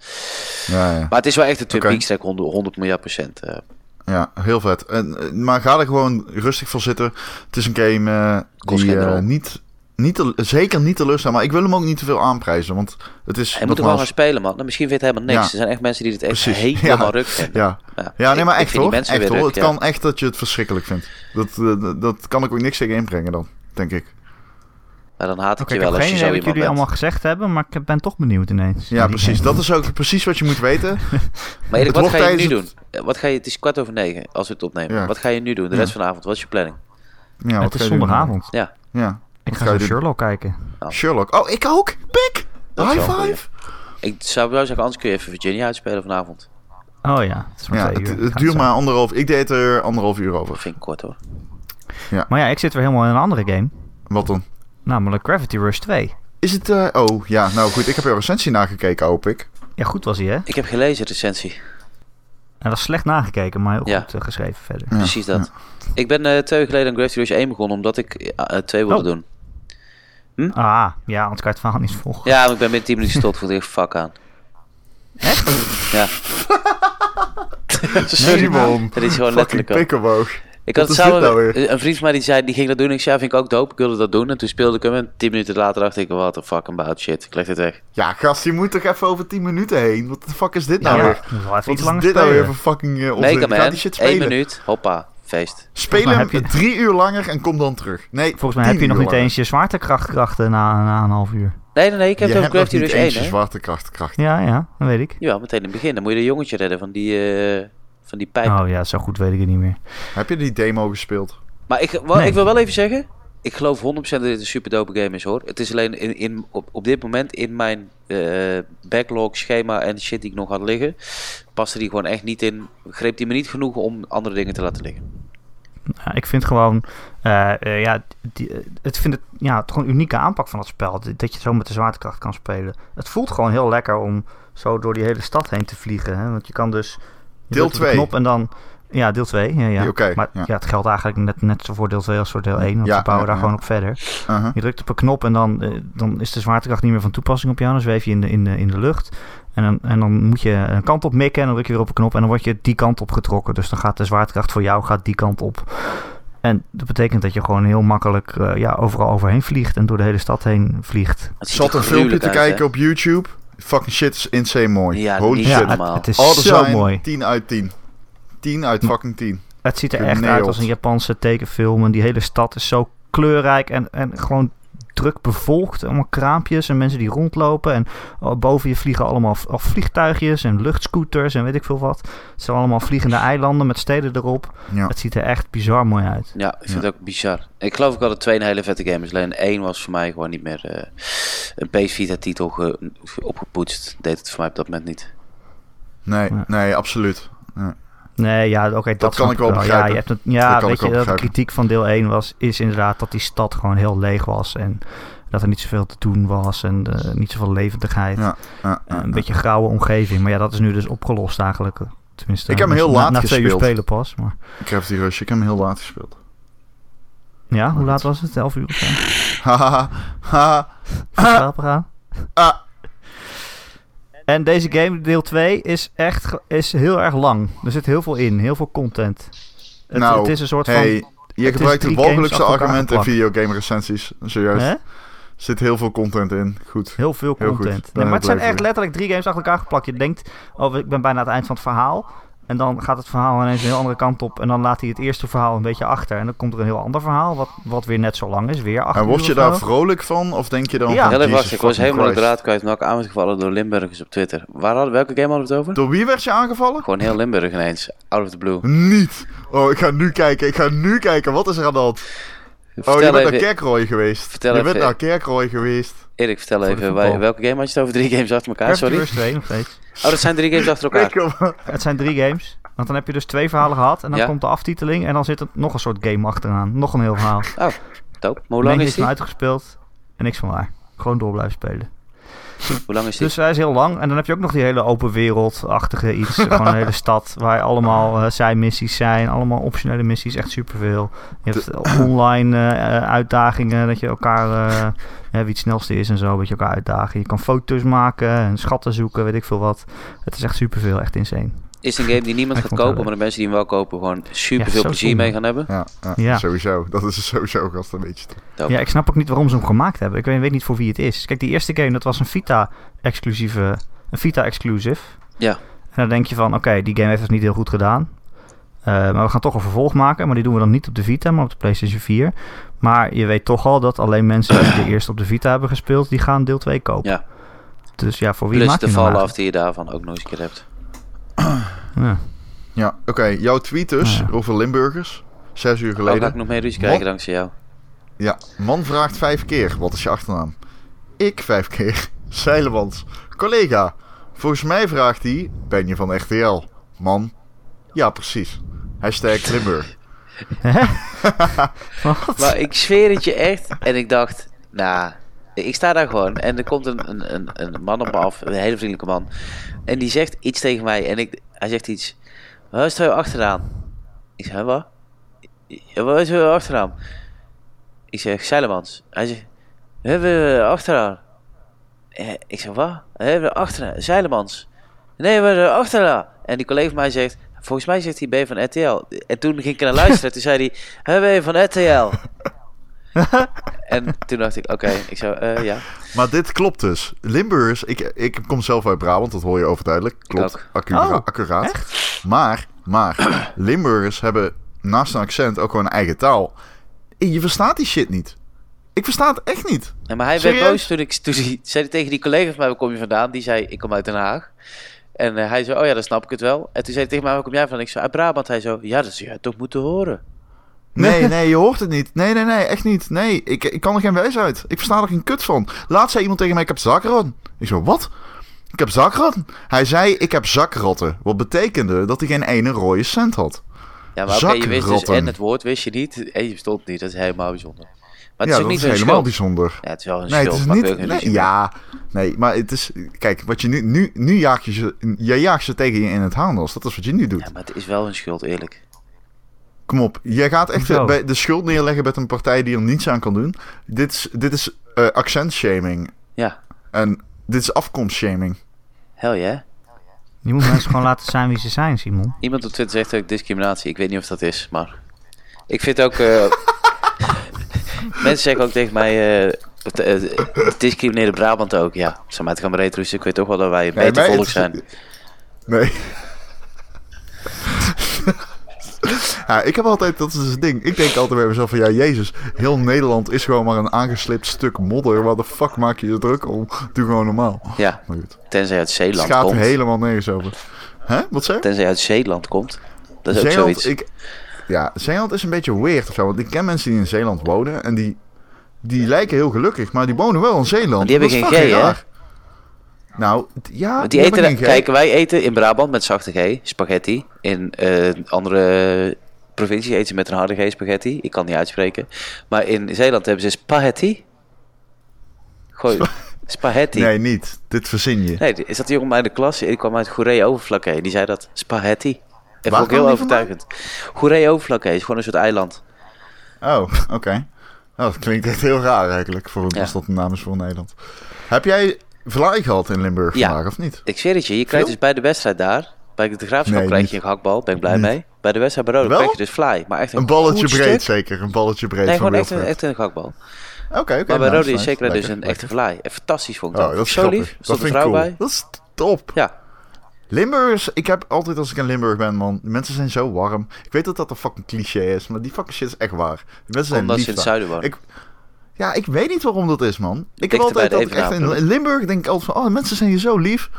ja, ja. Maar het is wel echt een Twin. Peaks track, 100, 100 miljard procent. eh. Ja, heel vet. En, eh, maar ga er gewoon rustig voor zitten. Het is een game Kost die rol. niet, niet te- zeker niet teleurstelt. Maar ik wil hem ook niet te veel aanprijzen. Want het is Hij moet er wel gaan spelen, man. Nou, misschien vindt hij helemaal niks. Ja. Er zijn echt mensen die het echt Precies. helemaal Ja. ruk vinden. Ja. Ja. ja, nee, Ik- maar ik echt die hoor. mensen Echt weer hoor. ruk, Het ja. kan echt dat je het verschrikkelijk vindt. Dat, eh, dat, dat kan ik ook niks tegen inbrengen dan, denk ik. Maar dan haat ik je ik wel heb als geen je zo iemand jullie bent. allemaal gezegd hebben, maar ik ben toch benieuwd ineens. Ja, precies. Dat is ook precies wat je moet weten. Maar Erik, wat wordt ga je nu doen? Eh, Wat ga je, het is kwart over negen als we het opnemen. Ja. Wat ga je nu doen? De Ja. rest van de avond, wat is je planning? Ja, wat het is zondagavond. Ja, Ja. Ik ga doen? Sherlock kijken. Sherlock. Oh, ik ook. Pik. High five. ik zou wel zeggen, anders kun je even Virginia uitspelen vanavond. Oh ja, het Ja, het, duurt zo. maar anderhalf. Ik deed er anderhalf uur Dat over. vind ik kort hoor. Maar ja, ik zit weer helemaal in een andere game. Wat dan? Namelijk Gravity Rush 2. Is het... eh, oh, ja. Nou goed, ik heb jouw recensie nagekeken, hoop ik. Ja, goed was hij hè? Ik heb gelezen, de recensie. En dat is slecht nagekeken, maar heel Ja. goed eh, geschreven verder. Ja, Precies dat. Ik ben eh, twee weken geleden aan Gravity Rush 1 begonnen, omdat ik eh, twee wilde Oh. doen. Ah, ja, anders kan je het verhaal niet volgen. Ja, maar ik ben binnen 10 minuten gestopt, voelde ik echt fuck aan. Echt? Ja. Simon. is gewoon Fucking letterlijk pikkenboog. Ik had samen nou weer? een vriend van mij die zei, die ging dat doen. Ik zei, ja, vind ik ook dope. Ik wilde dat doen. En toen speelde ik hem. En tien minuten later dacht ik, what the fuck about shit. Ik leg dit weg. Ja, gast, je moet toch even over 10 minuten heen? Wat de fuck is dit nou Ja, weer? Wat is dit nou weer voor fucking uh, Mega Ga Man, die shit spelen. minuut. Hoppa, feest. Speel hem heb je- drie uur langer en kom dan terug. Nee, Volgens mij heb je nog niet langer. eens je zwaartekrachtkrachten na, na een half uur. Nee, nee, nee. Ik heb Je het over nog Gravity niet Rush eens 1, je hè. zwaartekracht. kracht. Ja, ja, dat weet ik. Ja, meteen in het begin. Dan moet je de jongetje redden van die, eh, van die pijp. Oh ja, zo goed weet ik het niet meer. Heb je die demo gespeeld? Maar ik, wel, Nee. ik wil wel even zeggen. Ik geloof 100% dat dit een super dope game is hoor. Het is alleen in, in, op, op dit moment in mijn eh, backlog, schema en shit die ik nog had liggen. Paste die gewoon echt niet in. Greep die me niet genoeg om andere dingen te laten liggen. Ja, ik vind gewoon, eh, eh, ja, die, het vind het, ja, het gewoon een unieke aanpak van het spel. Dat je zo met de zwaartekracht kan spelen. Het voelt gewoon heel lekker om zo door die hele stad heen te vliegen. Hè? Want je kan dus... je Deel drukt op de 2. knop en dan... Ja, deel 2. Ja, ja. Maar ja. ja. het geldt eigenlijk net, net zo voor deel 2 als voor deel 1. Want Ja, we bouwen ja, daar ja. gewoon op verder. Uh-huh. Je drukt op een knop en dan, eh, dan is de zwaartekracht niet meer van toepassing op jou. Dan zweef je in de, in de, in de lucht. En dan, en dan moet je een kant op mikken en dan druk je weer op een knop en dan word je die kant op getrokken. Dus dan gaat de zwaartekracht voor jou gaat die kant op. En dat betekent dat je gewoon heel makkelijk eh, ja, overal overheen vliegt en door de hele stad heen vliegt. Ik zat een filmpje te uit, kijken hè? op YouTube. Fucking shit is insane mooi. Ja, Holy shit. Het, het is All zo design, mooi. 10 uit 10. 10 uit fucking 10. Het ziet er echt uit als een Japanse tekenfilm. En die hele stad is zo kleurrijk en, en gewoon druk bevolkt. Allemaal kraampjes en mensen die rondlopen. En oh, boven je vliegen allemaal vliegtuigjes en luchtscooters en weet ik veel wat. Het zijn allemaal vliegende eilanden met steden erop. Ja. Het ziet er echt bizar mooi uit. Ja, ik vind Ja. het ook bizar. Ik geloof ook al dat twee een hele vette game is. Alleen één was voor mij gewoon niet meer eh, een PS Vita titel ge- opgepoetst. Deed het voor mij op dat moment niet. Nee, Ja. nee, absoluut. Ja. Nee, ja, oké, dat, kan ik wel Ja, begrijpen. je hebt het, ja Dat weet ik je, dat de kritiek van deel 1 was, is inderdaad dat die stad gewoon heel leeg was. En dat er niet zoveel te doen was en eh, niet zoveel levendigheid. Ja, ja, Eh, ja, een beetje grauwe omgeving. Maar ja, dat is nu dus opgelost eigenlijk. Tenminste, Ik heb hem heel na- laat na twee uur gespeeld. spelen pas. Maar, Gravity Rush, ik heb hem heel laat gespeeld. ja, hoe laat was het? 11 uur of zo? Haha, gaan. Ah. En deze game, deel 2, is echt is heel erg lang. Er zit heel veel in, heel veel content. Het, Nou, het is een soort Hey, van... je gebruikt de walgelijkste argumenten in videogame recensies. Zojuist. Hè? Er zit heel veel content in. Goed. Heel veel content. Nee, maar het zijn echt letterlijk drie games achter elkaar geplakt. Je denkt, oh, ik ben bijna aan het eind van het verhaal. En dan gaat het verhaal ineens een heel andere kant op. En dan laat hij het eerste verhaal een beetje achter. En dan komt er een heel ander verhaal, wat, wat weer net zo lang is. Weer acht En word je daar vrolijk van? Of denk je dan Ja. van, Heel even Jesus wachten, ik was helemaal de draad kwijt. Welke aan werd gevallen door Limburgers op Twitter. Waar hadden, welke game hadden we het over? Door wie werd je aangevallen? Gewoon heel Limburg ineens. Out of the blue. Niet. Oh, ik ga nu kijken. Ik ga nu kijken. Wat is er aan de hand? Oh, je bent naar even, Kerkrooy geweest. Vertel je even- bent naar Kerkrooy geweest. Erik, vertel even, welke game had je het over? Drie games achter elkaar, sorry. Rush 2 nog steeds. Oh, dat zijn drie games achter elkaar. Het zijn drie games. Want dan heb je dus twee verhalen gehad. En dan Ja. komt de aftiteling. En dan zit er nog een soort game achteraan. Nog een heel verhaal. Dope. Maar hoe Lang is is die? uitgespeeld. En niks van waar. Gewoon door blijven spelen. Hoe lang is die? Dus hij is heel lang. En dan heb je ook nog die hele open wereld-achtige iets. Gewoon een hele stad waar allemaal eh zijmissies zijn. Allemaal optionele missies. Echt superveel. Je hebt online eh, eh, uitdagingen. Dat je elkaar, eh, hè, wie het snelste is en zo. Dat je elkaar uitdagen. Je kan foto's maken en schatten zoeken. Weet ik veel wat. Het is echt superveel. Echt insane. Is een game die niemand gaat kopen, maar de mensen die hem wel kopen gewoon super Ja, veel plezier zonde. mee gaan hebben? Ja, ja, Ja. sowieso. Dat is sowieso gast een beetje. Dope. Ja, ik snap ook niet waarom ze hem gemaakt hebben. Ik weet, weet niet voor wie het is. Kijk, die eerste game, dat was een Vita-exclusieve... Een Vita-exclusive. Ja. En dan denk je van, oké, die game heeft het niet heel goed gedaan. Eh, maar we gaan toch een vervolg maken. Maar die doen we dan niet op de Vita, maar op de PlayStation 4. Maar je weet toch al dat alleen mensen die de eerste op de Vita hebben gespeeld... die gaan deel 2 kopen. Ja. Dus ja, voor wie Plus maak de fall-off die je daarvan ook nog eens een keer hebt. Ja. Ja, oké. Jouw tweet dus Ja. over Limburgers. Zes uur Waar ga ik geleden. nog mee ruzie krijgen dankzij jou? Ja, man vraagt vijf keer. Wat is je achternaam? Ik vijf keer. Zeilemans. Collega. Volgens mij vraagt hij, ben je van RTL? Man. Ja, precies. Hashtag Limburg. Wat? Maar ik zweer het je echt. En ik dacht, nou, ik sta daar gewoon. En er komt een, een, een, een man op me af, een hele vriendelijke man. En die zegt iets tegen mij. En ik, hij zegt iets. Waar is er achteraan? Ik zeg, "Hè, wat? Waar is er achteraan? Ik zeg, Zeilemans. Hij zegt, we hebben achteraan. Eh, Ik zeg, wat? We hebben achteraan. Zeilemans. Nee, we hebben achteraan. En die collega van mij zegt, volgens mij zegt hij, ben je van RTL? En toen ging ik naar luisteren. toen zei hij, "Hè, ben je van RTL? En toen dacht ik, oké, ik zou, eh, ja. Maar dit klopt dus. Limburgers, ik, ik kom zelf uit Brabant, dat hoor je overduidelijk. Klopt, accura- Oh, accuraat. Maar, maar, Limburgers hebben naast een accent ook gewoon een eigen taal. En Je verstaat die shit niet. Ik versta het echt niet. En maar hij Serieus? werd boos toen ik, toen zei tegen die collega van mij, waar kom je vandaan? Die zei, ik kom uit Den Haag. En eh, hij zei, oh ja, dan snap ik het wel. En toen zei hij tegen mij, waar kom jij van? Ik zei, uit Brabant. Hij zo, ja, dat zou jij toch moeten horen. Nee, nee, je hoort het niet. Nee, nee, nee, echt niet. Nee, ik, ik kan er geen wijs uit. Ik versta er geen kut van. Laatst zei iemand tegen mij, ik heb zakrotten. Ik zo, wat? Ik heb zakrotten? Hij zei, ik heb zakrotten. Wat betekende dat hij geen ene rode cent had. Ja, maar oké, je wist dus en het woord wist je niet en je niet. Dat is helemaal bijzonder. Maar het ja, is ook dat niet is helemaal schuld. bijzonder. Ja, het is wel een Nee, het schuld, is ik wil niet. Nee, ja, nee, maar het is. Kijk, wat je nu. Nu, nu jaag je ze. Je jaagt ze tegen je in het handels. Dat is wat je nu doet. Ja, maar het is wel een schuld, eerlijk. Kom op. Je gaat echt bij de schuld neerleggen met een partij die er niets aan kan doen. Dit is, dit is eh, accent-shaming. Ja, En dit is afkomst-shaming. hell yeah. Je moet mensen gewoon laten zijn wie ze zijn, Simon. Iemand op Twitter zegt ook discriminatie. Ik weet niet of dat is, maar... Ik vind ook... eh, mensen zeggen ook tegen mij... het, eh, het discrimineerde Brabant ook. Ja, zou mij het gaan rusten. Ik weet toch wel dat wij een Nee, beter maar volk het- zijn. Nee. ja, ik heb altijd, dat is dus het ding. Ik denk altijd bij mezelf van, ja, Jezus, heel Nederland is gewoon maar een aangeslipt stuk modder. Waar de fuck maak je je druk om? Doe gewoon normaal. Ja, Maar goed. tenzij uit Het Zeeland gaat komt. helemaal nergens over. Hè? Wat zeg je? Tenzij uit Zeeland komt. Dat is ook zoiets. ik, ja, Zeeland is een beetje weird of zo. Want ik ken mensen die in Zeeland wonen. En die, die lijken heel gelukkig. Maar die wonen wel in Zeeland. Maar die hebben geen G, hè? Nou, ja, Want die eten, kijk, wij eten in Brabant met zachte G, spaghetti. In eh, andere provincies eten ze met een harde G, spaghetti. Ik kan niet uitspreken. Maar in Zeeland hebben ze spaghetti. Gooi, spaghetti. Nee, niet. Dit verzin je. Nee, is dat die jongen bij de klas? Die kwam uit Goeree Overflakkee. Die zei dat. Spaghetti. Waar vond ik heel overtuigend. Goeree Overflakkee is gewoon een soort eiland. Oh, oké. Oh, dat klinkt echt heel raar eigenlijk. Voor, Ja. Dat een naam is voor Nederland. Heb jij vlaai gehad in Limburg Ja. vandaag of niet? Ik zweer het je, je krijgt dus bij de wedstrijd daar, bij de graafschap Nee, krijg je een gehaktbal, ben ik blij Niet. mee. Bij de wedstrijd bij Rode krijg je dus fly, maar echt een, Een balletje breed stuk. zeker. Een balletje breed Nee, van gewoon echt een, echt een. Oké, oké. Maar bij nice, Rode is zeker dus Lekker, een echte. En fantastisch vond ik dat. Oh, dat is Zo grappig. lief, Dat stond ik vrouw cool. bij. Dat is top. Ja, Limburgers, ik heb altijd als ik in Limburg ben, man. Mensen zijn zo warm. Ik weet dat dat een fucking cliché is, maar die fucking shit is echt waar. Mensen zijn Omdat lief ze in het zuiden. Ik- Ja, ik weet niet waarom dat is, man. Ik heb Dichter altijd dat ik echt in, Limburg denk ik altijd van, oh, mensen zijn hier zo lief.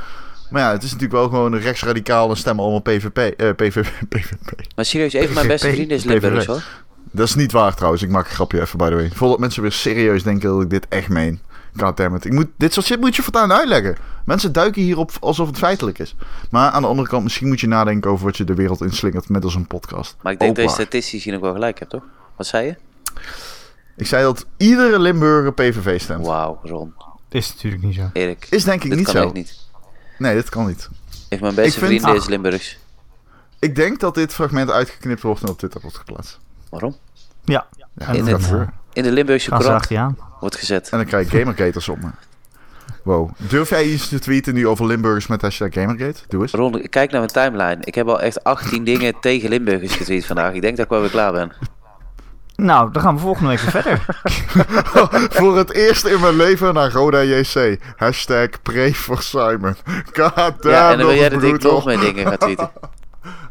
Maar ja, het is natuurlijk wel gewoon een rechtsradicale stemmen allemaal PVP. eh PVV, PVP. Maar serieus, even mijn beste PVP, vriend is PVV. Limburgs hoor. Dat is niet waar trouwens. Ik maak een grapje even, by the way. Voordat mensen weer serieus denken dat ik dit echt meen. Goddammit. Ik moet, dit soort shit moet je voortaan uitleggen. Mensen duiken hierop alsof het feitelijk is. Maar aan de andere kant, misschien moet je nadenken over wat je de wereld inslingert met als een podcast. Maar ik denk dat je statistisch gezien ook wel gelijk hebt, toch? Wat zei je? Ik zei dat iedere Limburger PVV stemt. Wauw, Ron. Is natuurlijk niet zo. Erik. Is denk ik dit niet kan zo. echt niet. Nee, dit kan niet. Even mijn beste Ik vind- vriend is Ach. Limburgs. Ik denk dat dit fragment uitgeknipt wordt en op Twitter wordt geplaatst. Waarom? Ja, Ja, En dat in het-. In de Limburgse gaan ze krant je wordt gezet. En dan krijg ik Gamergaters op me. Wow. Durf jij iets te tweeten nu over Limburgers met hashtag Gamergate? Doe eens. Ron, kijk naar mijn timeline. Ik heb al echt 18 dingen tegen Limburgers getweet vandaag. Ik denk dat ik wel weer klaar ben. Nou, dan gaan we volgende week weer verder. voor het eerst in mijn leven naar Roda JC. Hashtag pray for Simon. God damn, ja, en dan wil jij dat ik nog meer dingen ga tweeten.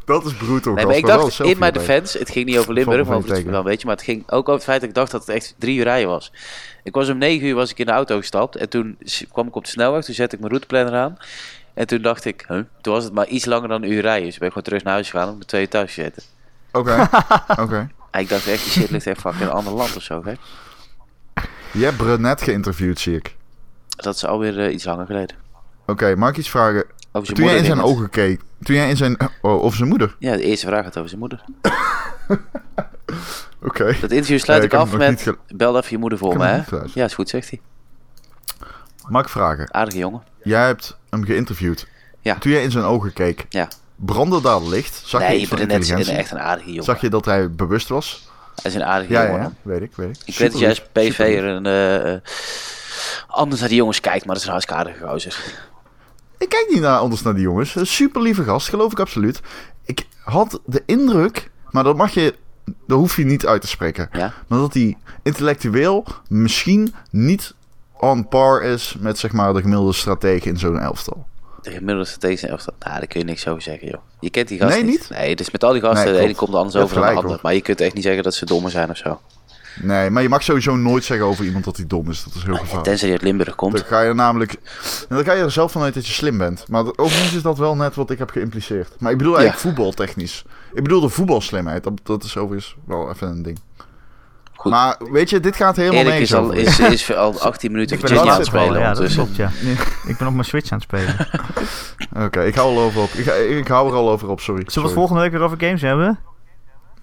Dat is brutal. Nee, maar ik dacht in mijn defense, het ging niet over Limburg, maar over het wel, weet je, maar het ging ook over het feit dat ik dacht dat het echt drie uur rijden was. Ik was om negen uur was ik in de auto gestapt en toen kwam ik op de snelweg, toen zette ik mijn routeplanner aan. En toen dacht ik, huh? toen was het maar iets langer dan een uur rijden. Dus ik ben gewoon terug naar huis gegaan om met twee uur thuis te zitten. Oké, oké. Ik dacht echt, die shit ligt echt fucking in een ander land of zo, hè. Je hebt Brenet geïnterviewd, zie ik. Dat is alweer eh, iets langer geleden. Oké, mag ik iets vragen? Over zijn Toen jij in zijn ogen keek, toen jij in zijn... Oh, over zijn moeder? Ja, de eerste vraag gaat over zijn moeder. Oké. Dat interview sluit ik af met, bel even je moeder voor Ik me, hè. Ja, is goed, zegt hij. Mag ik vragen? Aardige jongen. Jij hebt hem geïnterviewd. Ja. Toen jij in zijn ogen keek, Ja. brandde daar licht? Zag je nee, iets je van net intelligentie? een, echt een aardige jongen. Zag je dat hij bewust was? Hij is een aardige Ja, ja, jongen. ja. Weet ik, weet ik. Ik weet dat jij als Superlief, PV'er superlief. een, eh, eh, anders naar die jongens kijkt, maar dat is een hartstikke aardige gozer. Ik kijk niet naar, anders naar die jongens. Een super lieve gast, geloof ik absoluut. Ik had de indruk, maar dat mag je, dat hoef je niet uit te spreken. Ja? Maar dat hij intellectueel misschien niet on par is met zeg maar de gemiddelde stratege in zo'n elftal. De gemiddelde strategische elftal. Nou, daar kun je niks over zeggen, joh. Je kent die gasten Nee, niet. niet? Nee, dus met al die gasten, Nee, de ene komt de ander Je hebt over dan de ander. Maar je kunt echt niet zeggen dat ze dommer zijn of zo. Nee, maar je mag sowieso nooit zeggen over iemand dat hij dom is. Dat is heel gevaarlijk. Tenzij je uit Limburg komt. Dan ga je er namelijk. Dan ga je er zelf vanuit dat je slim bent. Maar overigens is dat wel net wat ik heb geïmpliceerd. Maar ik bedoel eigenlijk voetbaltechnisch. Ik bedoel de voetbalslimheid. Dat, dat is overigens wel even een ding. Goed. Maar weet je, dit gaat helemaal Erik nergens is al, is, is al 18 minuten Ik voor ben Virginia aan het spelen. ja, dat ondertussen. klopt, ja. Ik ben op mijn Switch aan het spelen. Oké, ik hou er al over op. Ik, ga- ik hou er al over op, sorry. Zullen we het volgende week weer over games hebben?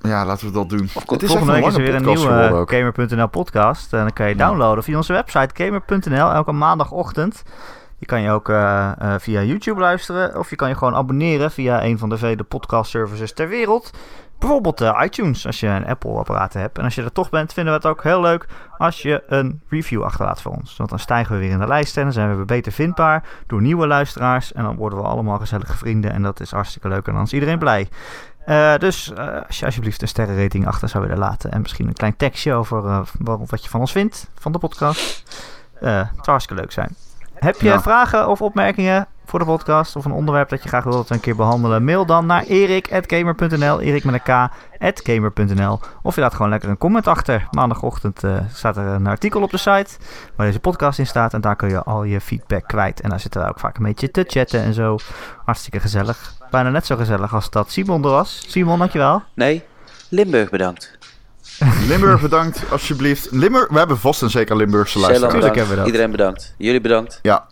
Ja, laten we dat doen. Of Het is volgende week is er weer een nieuwe ook. Gamer.nl podcast. En dan kan je downloaden via onze website gamer.nl elke maandagochtend. Je kan je ook eh, eh, via YouTube luisteren. Of je kan je gewoon abonneren via een van de vele podcast services ter wereld. Bijvoorbeeld eh, iTunes als je een Apple apparaat hebt. En als je er toch bent, vinden we het ook heel leuk als je een review achterlaat voor ons. Want dan stijgen we weer in de lijst en dan zijn we weer beter vindbaar door nieuwe luisteraars. En dan worden we allemaal gezellige vrienden en dat is hartstikke leuk en dan is iedereen blij. Eh, dus eh, als je alsjeblieft een sterrenrating achter zou willen laten. En misschien een klein tekstje over eh, wat, je van ons vindt, van de podcast. Het zou hartstikke leuk zijn. Heb je Ja. vragen of opmerkingen voor de podcast of een onderwerp dat je graag wil dat we een keer behandelen? Mail dan naar erik.gamer.nl, erik met een. Of je laat gewoon lekker een comment achter. Maandagochtend staat er een artikel op de site waar deze podcast in staat. En daar kun je al je feedback kwijt. En daar zitten we ook vaak een beetje te chatten en zo. Hartstikke gezellig. Bijna net zo gezellig als dat Simon er was. Simon, dankjewel. Nee, Limburg bedankt. Limburg bedankt, alsjeblieft. Limburg, we hebben vast en zeker Limburgse luisteraars. Hebben we dat. Iedereen bedankt. Jullie bedankt. Ja.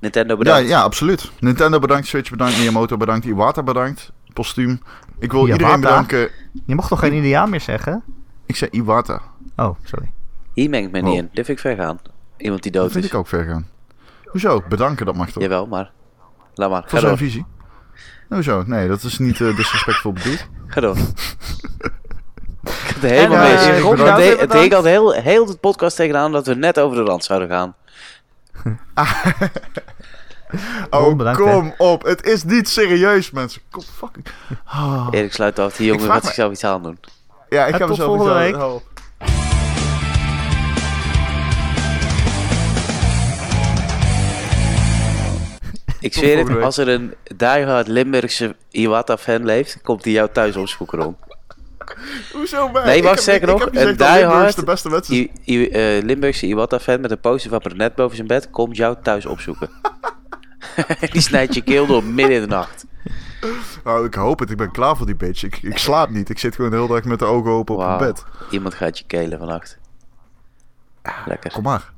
Nintendo Ja, bedankt. ja, absoluut. Nintendo bedankt, Switch bedankt, Miyamoto bedankt, Iwata bedankt, Postuum. Ik wil Iwata? iedereen bedanken. Je mocht toch geen Indiaan meer zeggen? Ik zei Iwata. Oh, sorry. Hier meng ik me Oh. niet in. Dit vind ik ver gaan. Iemand die Dat dood vind is. ik ook ver gaan. Hoezo? Bedanken, dat mag toch? Jawel, maar... Laat maar. Ga Voor zijn door. visie. Hoezo? Nee, dat is niet eh, disrespectvol bedoeld. Ga door. Ik heb er helemaal En, mee. eh, Het bedankt. deed al heel, heel de podcast tegenaan dat we net over de rand zouden gaan. Oh, Ron, bedankt, kom op. Het is niet serieus, mensen. Kom fucking... Ah. Erik sluit af. Die jongen gaat me- zichzelf iets aan doen. Ja, ik ga tot mezelf volgende iets week. hou Ik zweer het, als er een diehard Limburgse Iwata-fan leeft, komt hij jou thuis opzoeken, Ron. Hoezo mij? Nee, wacht, ik nog, een diehard de eh, Limburgse Iwata-fan met een poster van Brenet boven zijn bed, komt jou thuis opzoeken. die snijdt je keel door midden in de nacht. Nou, ik hoop het. Ik ben klaar voor die bitch. Ik, ik slaap niet. Ik zit gewoon de hele dag met de ogen open op mijn bed. Iemand gaat je kelen vannacht. Lekker. Kom maar.